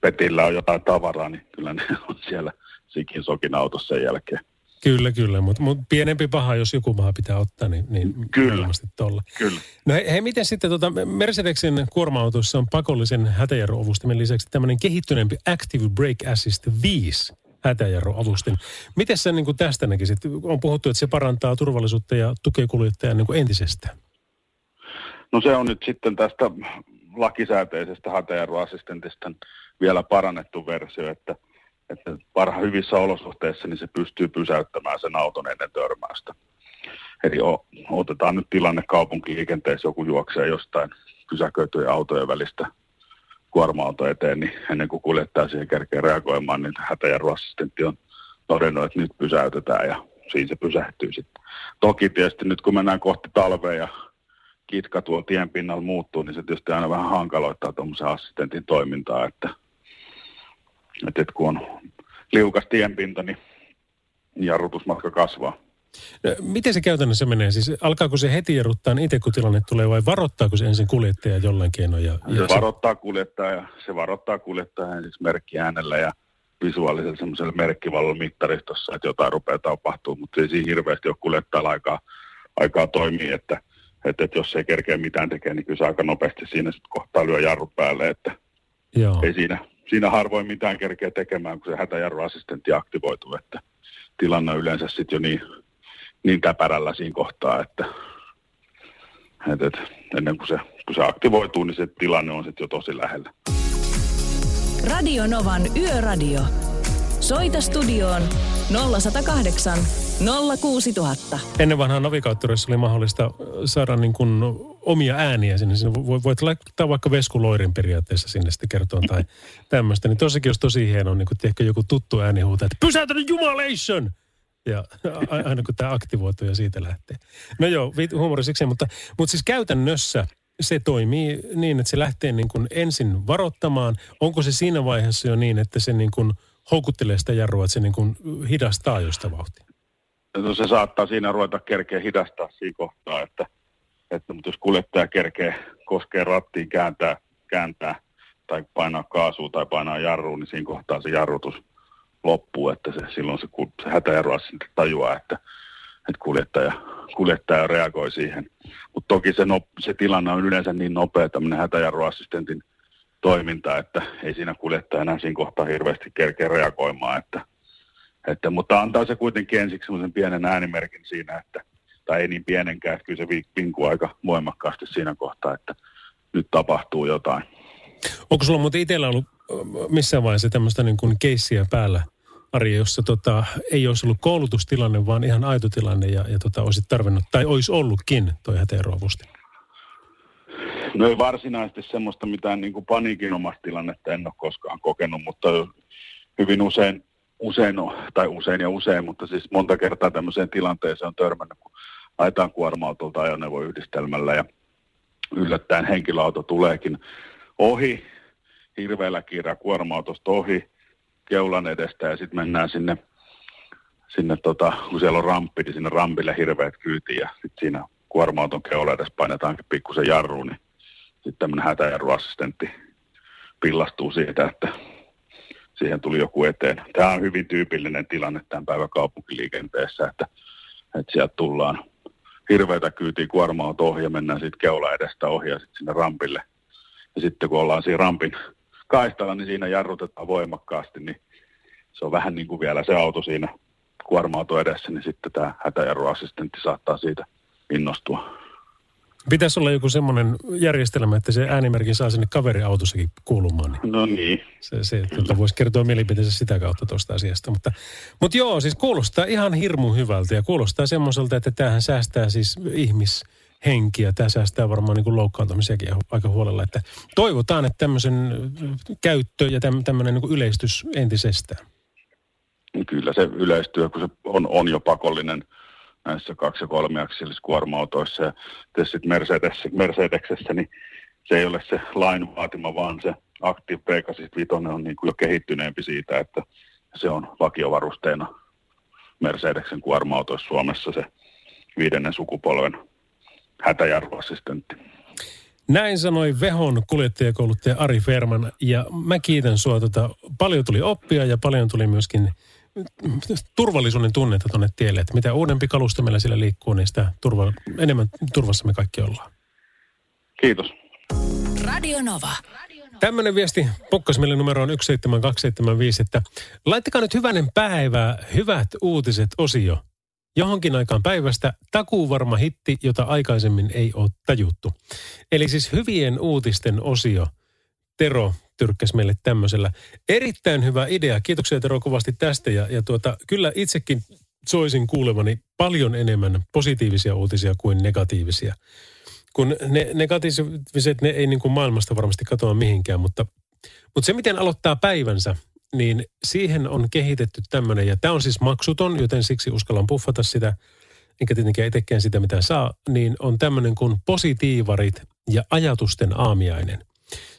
petillä on jotain tavaraa, niin kyllä ne on siellä sikin sokin autossa sen jälkeen. Kyllä, kyllä, mutta mut pienempi paha, jos joku paha pitää ottaa, niin, niin Kyllä. varmasti tolla. Kyllä. No hei, hei miten sitten tota, Mercedeksen kuorma-autossa on pakollisen hätäjarruavustimen lisäksi tämmöinen kehittyneempi Active Brake Assist 5 hätäjarruavustin. Miten sä niin kuin tästä näkisit? On puhuttu, että se parantaa turvallisuutta ja tukee kuljettajan niin entisestään. No se on nyt sitten tästä lakisääteisestä hätäjarruassistentista vielä parannettu versio, että, että parha hyvissä olosuhteissa niin se pystyy pysäyttämään sen auton ennen törmäystä. Eli otetaan nyt tilanne kaupunkiliikenteessä, joku juoksee jostain pysäköityjen autojen välistä kuorma-auto eteen, niin ennen kuin kuljettaja siihen kerkee reagoimaan, niin hätäjarruassistentti on todennut, että nyt pysäytetään ja siinä se pysähtyy sitten. Toki tietysti nyt kun mennään kohti talvea ja kitka tuolla tien pinnalla muuttuu, niin se tietysti aina vähän hankaloittaa tuommoisen assistentin toimintaa, että, että, että kun on liukas tienpinta, niin jarrutusmatka kasvaa. No, Miten se käytännössä menee? Siis alkaako se heti jarruttaa itse, kun tilanne tulee, vai varoittaako se ensin kuljettaja jollain keinoin? Ja, ja Se varoittaa kuljettaja, se varoittaa kuljettaja ensiksi merkkiäänellä ja visuaalisella semmoisella merkkivallon mittaristossa, että jotain rupeaa tapahtuu, mutta ei siinä hirveästi ole kuljettajalla aikaa, aikaa toimia, että, että, että jos ei kerkeä mitään tekee, niin kyllä se aika nopeasti siinä sitten kohtaa lyö jarru päälle, että Joo. ei siinä, siinä harvoin mitään kerkeä tekemään, kun se hätäjarruassistentti aktivoituu, että tilanne on yleensä sitten jo niin, niin täpärällä siinä kohtaa, että, että, että ennen kuin se, kun se aktivoituu, niin se tilanne on sitten jo tosi lähellä. Radio Novan Yöradio. Soita studioon 0108 06000. Ennen vanhaa navigaattorissa oli mahdollista saada niin kuin omia ääniä sinne. sinne vo- voit laittaa vaikka veskuloirin periaatteessa sinne sitten kertoon tai tämmöistä. Niin tossakin olisi tosi hienoa, niin kuin tiedätkö, joku tuttu ääni huutaa, että pysäytä nyt jumalation! Ja aina kun tämä aktivoituu ja siitä lähtee. No joo, huumori siksi, mutta, mutta siis käytännössä se toimii niin, että se lähtee niin kuin ensin varoittamaan. Onko se siinä vaiheessa jo niin, että se niin kuin houkuttelee sitä jarrua, että se niin kuin hidastaa josta vauhtia? no se saattaa siinä ruveta kerkeä hidastaa siinä kohtaa, että, että mutta jos kuljettaja kerkee koskee rattiin, kääntää, kääntää tai painaa kaasua tai painaa jarruun, niin siinä kohtaa se jarrutus loppuu, että se, silloin se, se hätäjarrua sitten tajuaa, että, että kuljettaja, kuljettaja reagoi siihen. Mutta toki se, no, se tilanne on yleensä niin nopea tämmöinen hätäjarruassistentin toiminta, että ei siinä kuljettaja enää siinä kohtaa hirveästi kerkeä reagoimaan, että, että, mutta antaa se kuitenkin ensiksi semmoisen pienen äänimerkin siinä, että, tai ei niin pienenkään, että kyllä se vi- vinkuu aika voimakkaasti siinä kohtaa, että nyt tapahtuu jotain. Onko sulla muuten itsellä ollut missään vaiheessa tämmöistä niin kuin keissiä päällä, Ari, jossa tota, ei olisi ollut koulutustilanne, vaan ihan aito tilanne ja, ja tota, olisit tarvinnut, tai olisi ollutkin toi hätäeroavusti? No ei varsinaisesti semmoista mitään niin kuin paniikinomasta tilannetta en ole koskaan kokenut, mutta hyvin usein, usein tai usein ja usein, mutta siis monta kertaa tämmöiseen tilanteeseen on törmännyt, kun ajetaan kuorma-autolta ajoneuvoyhdistelmällä ja yllättäen henkilöauto tuleekin ohi hirveällä kiirää kuorma-autosta ohi keulan edestä ja sitten mennään sinne, sinne tota, kun siellä on ramppi, niin sinne rampille hirveät kyytiin ja sitten siinä kuorma-auton keula edes painetaankin pikkusen jarruun, niin sitten tämmöinen hätäjarruassistentti pillastuu siitä, että siihen tuli joku eteen. Tämä on hyvin tyypillinen tilanne tämän päivän kaupunkiliikenteessä, että, että sieltä tullaan hirveätä kyytiä kuorma ohi ja mennään sitten keula edestä ohi ja sitten sinne rampille. Ja sitten kun ollaan siinä rampin kaistalla, niin siinä jarrutetaan voimakkaasti, niin se on vähän niin kuin vielä se auto siinä kuorma edessä, niin sitten tämä hätäjarruassistentti saattaa siitä innostua. Pitäisi olla joku semmoinen järjestelmä, että se äänimerkki saa sinne kaveriautossakin kuulumaan. Niin no niin. Se, se tuota, voisi kertoa mielipiteensä sitä kautta tuosta asiasta. Mutta, mutta joo, siis kuulostaa ihan hirmu hyvältä ja kuulostaa semmoiselta, että tämähän säästää siis ihmishenkiä. Tämä säästää varmaan niin kuin loukkaantumisiakin aika huolella. Että toivotaan, että tämmöisen käyttö ja tämmöinen niin yleistys entisestään. Kyllä se yleistyy, kun se on, on jo pakollinen – näissä kaksi- ja kolmiaksellisissa kuorma-autoissa ja sitten Mercedes, Mercedesessä, niin se ei ole se lain vaatima, vaan se Active Pegasus 5 on niin kuin jo kehittyneempi siitä, että se on vakiovarusteena Mercedesen kuorma-autoissa Suomessa se viidennen sukupolven hätäjarruassistentti. Näin sanoi Vehon kuljettajakouluttaja Ari Ferman ja mä kiitän sua. Tota, paljon tuli oppia ja paljon tuli myöskin turvallisuuden tunnetta tuonne tielle, että mitä uudempi kalusto meillä siellä liikkuu, niin sitä turva, enemmän turvassa me kaikki ollaan. Kiitos. Radio Nova. Tämmöinen viesti pokkasmille numero on 17275, että laittakaa nyt hyvänen päivää, hyvät uutiset osio. Johonkin aikaan päivästä takuu varma hitti, jota aikaisemmin ei ole tajuttu. Eli siis hyvien uutisten osio. Tero tyrkkäs meille tämmöisellä. Erittäin hyvä idea. Kiitoksia Tero kovasti tästä. Ja, ja tuota, kyllä itsekin soisin kuulevani paljon enemmän positiivisia uutisia kuin negatiivisia. Kun ne negatiiviset, ne ei niin kuin maailmasta varmasti katoa mihinkään, mutta, mutta se miten aloittaa päivänsä, niin siihen on kehitetty tämmöinen, ja tämä on siis maksuton, joten siksi uskallan puffata sitä, enkä tietenkään itsekään sitä mitä saa, niin on tämmöinen kuin positiivarit ja ajatusten aamiainen –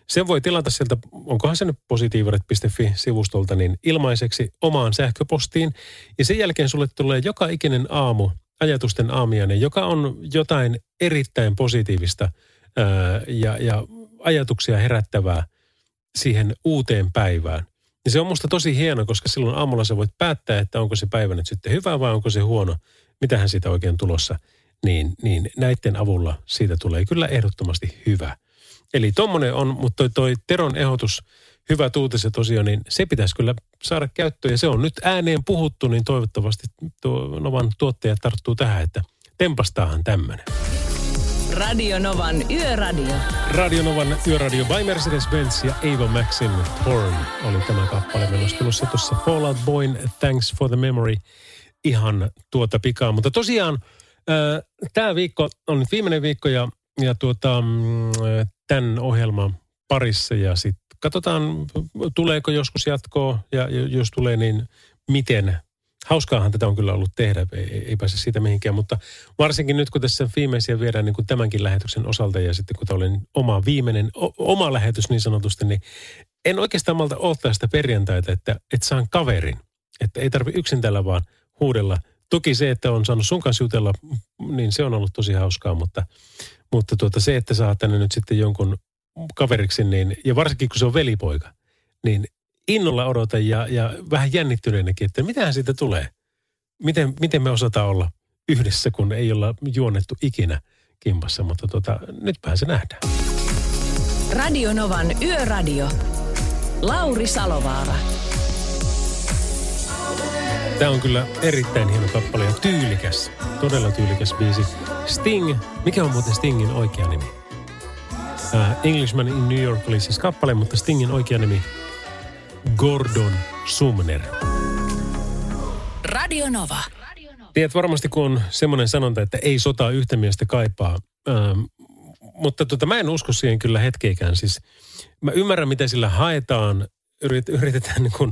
sen voi tilata sieltä, onkohan se nyt positiivaret.fi-sivustolta, niin ilmaiseksi omaan sähköpostiin. Ja sen jälkeen sulle tulee joka ikinen aamu ajatusten aamiainen, joka on jotain erittäin positiivista ää, ja, ja ajatuksia herättävää siihen uuteen päivään. Ja se on musta tosi hieno, koska silloin aamulla sä voit päättää, että onko se päivä nyt sitten hyvä vai onko se huono. Mitähän siitä oikein tulossa. Niin, niin näiden avulla siitä tulee kyllä ehdottomasti hyvä. Eli tommonen on, mutta toi, toi Teron ehdotus, hyvä uutiset tosiaan, niin se pitäisi kyllä saada käyttöön. Ja se on nyt ääneen puhuttu, niin toivottavasti tuo Novan tuottaja tarttuu tähän, että tempastaahan tämmöinen. Radio Novan Yöradio. Radio Novan Yöradio by Mercedes-Benz ja Ava Maxin Horn oli tämä kappale. Tulossa tuossa Fallout Boyn Thanks for the Memory ihan tuota pikaa. Mutta tosiaan äh, tämä viikko on nyt viimeinen viikko ja, ja tuota, mm, tämän ohjelman parissa ja sitten katsotaan, tuleeko joskus jatkoa ja jos tulee, niin miten. Hauskaahan tätä on kyllä ollut tehdä, ei, ei pääse siitä mihinkään, mutta varsinkin nyt kun tässä viimeisiä viedään niin kuin tämänkin lähetyksen osalta ja sitten kun tämä oli oma viimeinen, o, oma lähetys niin sanotusti, niin en oikeastaan malta ottaa sitä perjantaita, että, että saan kaverin. Että ei tarvi yksin tällä vaan huudella. Toki se, että on saanut sun kanssa jutella, niin se on ollut tosi hauskaa, mutta mutta tuota, se, että saa tänne nyt sitten jonkun kaveriksi, niin, ja varsinkin kun se on velipoika, niin innolla odotan ja, ja vähän jännittyneenäkin, että mitähän siitä tulee. Miten, miten me osataan olla yhdessä, kun ei olla juonnettu ikinä kimpassa, mutta tuota, nytpähän se nähdään. Radio Novan Yöradio. Lauri Salovaara. Tämä on kyllä erittäin hieno kappale ja tyylikäs. Todella tyylikäs biisi. Sting. Mikä on muuten Stingin oikea nimi? Uh, Englishman in New York oli siis kappale, mutta Stingin oikea nimi Gordon Sumner. Radio Nova. Tiedät varmasti, kun on semmoinen sanonta, että ei sotaa yhtä miestä kaipaa. Ähm, mutta tota, mä en usko siihen kyllä hetkeikään. Siis mä ymmärrän, mitä sillä haetaan. Yrit, yritetään niin kuin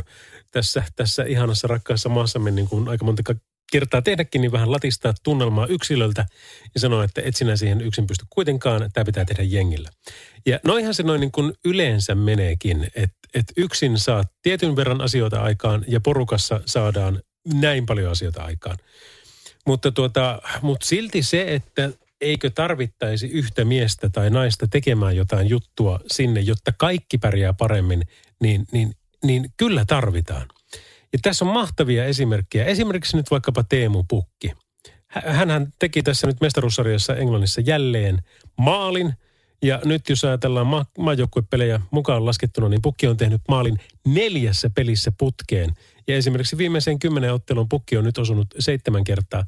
tässä, tässä ihanassa rakkaassa maassamme niin kuin aika monta kertaa tehdäkin, niin vähän latistaa tunnelmaa yksilöltä ja sanoa, että et sinä siihen yksin pysty kuitenkaan, tämä pitää tehdä jengillä. Ja noihan se noin niin kuin yleensä meneekin, että et yksin saat tietyn verran asioita aikaan ja porukassa saadaan näin paljon asioita aikaan. Mutta, tuota, mutta silti se, että eikö tarvittaisi yhtä miestä tai naista tekemään jotain juttua sinne, jotta kaikki pärjää paremmin, niin, niin, niin kyllä tarvitaan. Ja tässä on mahtavia esimerkkejä. Esimerkiksi nyt vaikkapa Teemu Pukki. Hänhän teki tässä nyt mestaruussarjassa Englannissa jälleen maalin. Ja nyt jos ajatellaan ma- maajoukkuepelejä mukaan laskettuna, niin Pukki on tehnyt maalin neljässä pelissä putkeen. Ja esimerkiksi viimeisen kymmenen ottelun Pukki on nyt osunut seitsemän kertaa.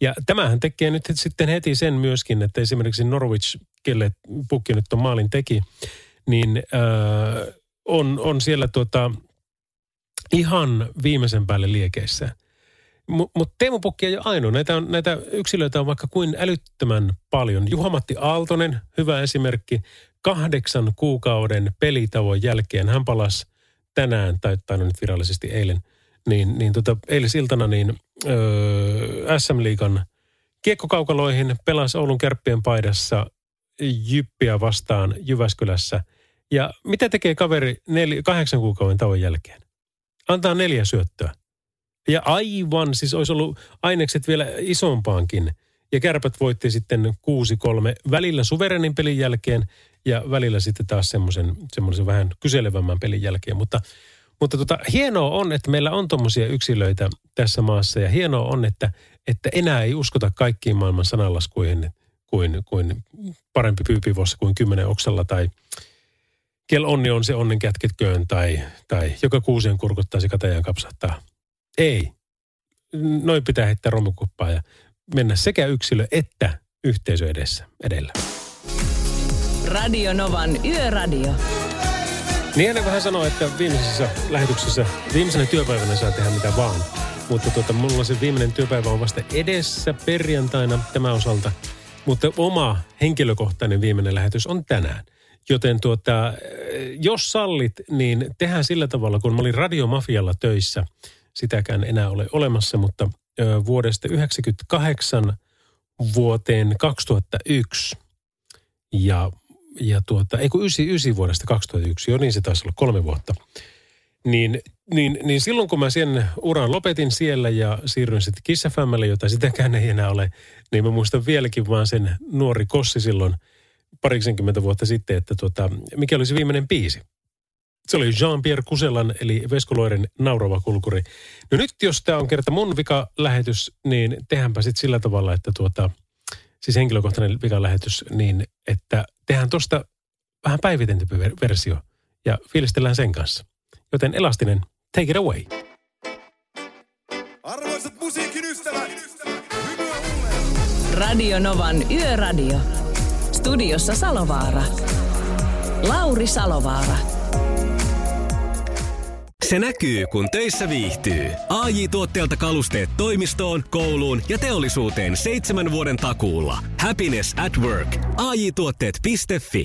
Ja tämähän tekee nyt sitten heti sen myöskin, että esimerkiksi Norwich, kelle Pukki nyt on maalin teki, niin äh, on, on siellä tuota, ihan viimeisen päälle liekeissä. Mutta mut Teemu Pukki ei ole ainoa. Näitä, on, näitä yksilöitä on vaikka kuin älyttömän paljon. Juha-Matti Aaltonen, hyvä esimerkki. Kahdeksan kuukauden pelitauon jälkeen hän palasi tänään, tai, tai no nyt virallisesti eilen, niin, niin tota, eilisiltana niin öö, SM-liigan kiekkokaukaloihin pelasi Oulun kärppien paidassa Jyppiä vastaan Jyväskylässä. Ja mitä tekee kaveri neljä, kahdeksan kuukauden tauon jälkeen? Antaa neljä syöttöä. Ja aivan, siis olisi ollut ainekset vielä isompaankin. Ja kärpät voitti sitten 6-3 välillä suverenin pelin jälkeen ja välillä sitten taas semmoisen, semmoisen vähän kyselevämmän pelin jälkeen. Mutta, mutta tota, hienoa on, että meillä on tuommoisia yksilöitä tässä maassa ja hienoa on, että, että enää ei uskota kaikkiin maailman sanalaskuihin kuin, kuin parempi pyypivossa kuin kymmenen oksalla tai kel onni on se onnen kätketköön tai, tai joka kuusien kurkuttaa se katajan kapsahtaa. Ei. Noin pitää heittää romukuppaa ja mennä sekä yksilö että yhteisö edessä edellä. Radio Novan Yöradio. Niin hän vähän sanoi, että viimeisessä lähetyksessä, viimeisenä työpäivänä saa tehdä mitä vaan. Mutta tuota, mulla se viimeinen työpäivä on vasta edessä perjantaina tämä osalta. Mutta oma henkilökohtainen viimeinen lähetys on tänään. Joten tuota, jos sallit, niin tehdään sillä tavalla, kun mä olin radiomafialla töissä. Sitäkään enää ole olemassa, mutta vuodesta 1998 vuoteen 2001 ja, ja tuota, ei kun 99 vuodesta 2001, jo niin se taisi olla kolme vuotta. Niin, niin, niin silloin kun mä sen uran lopetin siellä ja siirryin sitten Kiss jota sitäkään ei enää ole, niin mä muistan vieläkin vaan sen nuori Kossi silloin parikymmentä vuotta sitten, että tuota, mikä oli se viimeinen biisi. Se oli Jean-Pierre Kuselan eli Vesko Loiren naurava kulkuri. No nyt jos tämä on kerta mun vika-lähetys, niin tehdäänpä sitten sillä tavalla, että tuota, siis henkilökohtainen vika-lähetys, niin että tehdään tuosta vähän päivitetty versio ja fiilistellään sen kanssa. Joten Elastinen, take it away. Arvoisat musiikin ystävät, Radio Novan Yöradio. Studiossa Salovaara. Lauri Salovaara. Se näkyy, kun töissä viihtyy. ai tuotteelta kalusteet toimistoon, kouluun ja teollisuuteen seitsemän vuoden takuulla. Happiness at work. AJ-tuotteet.fi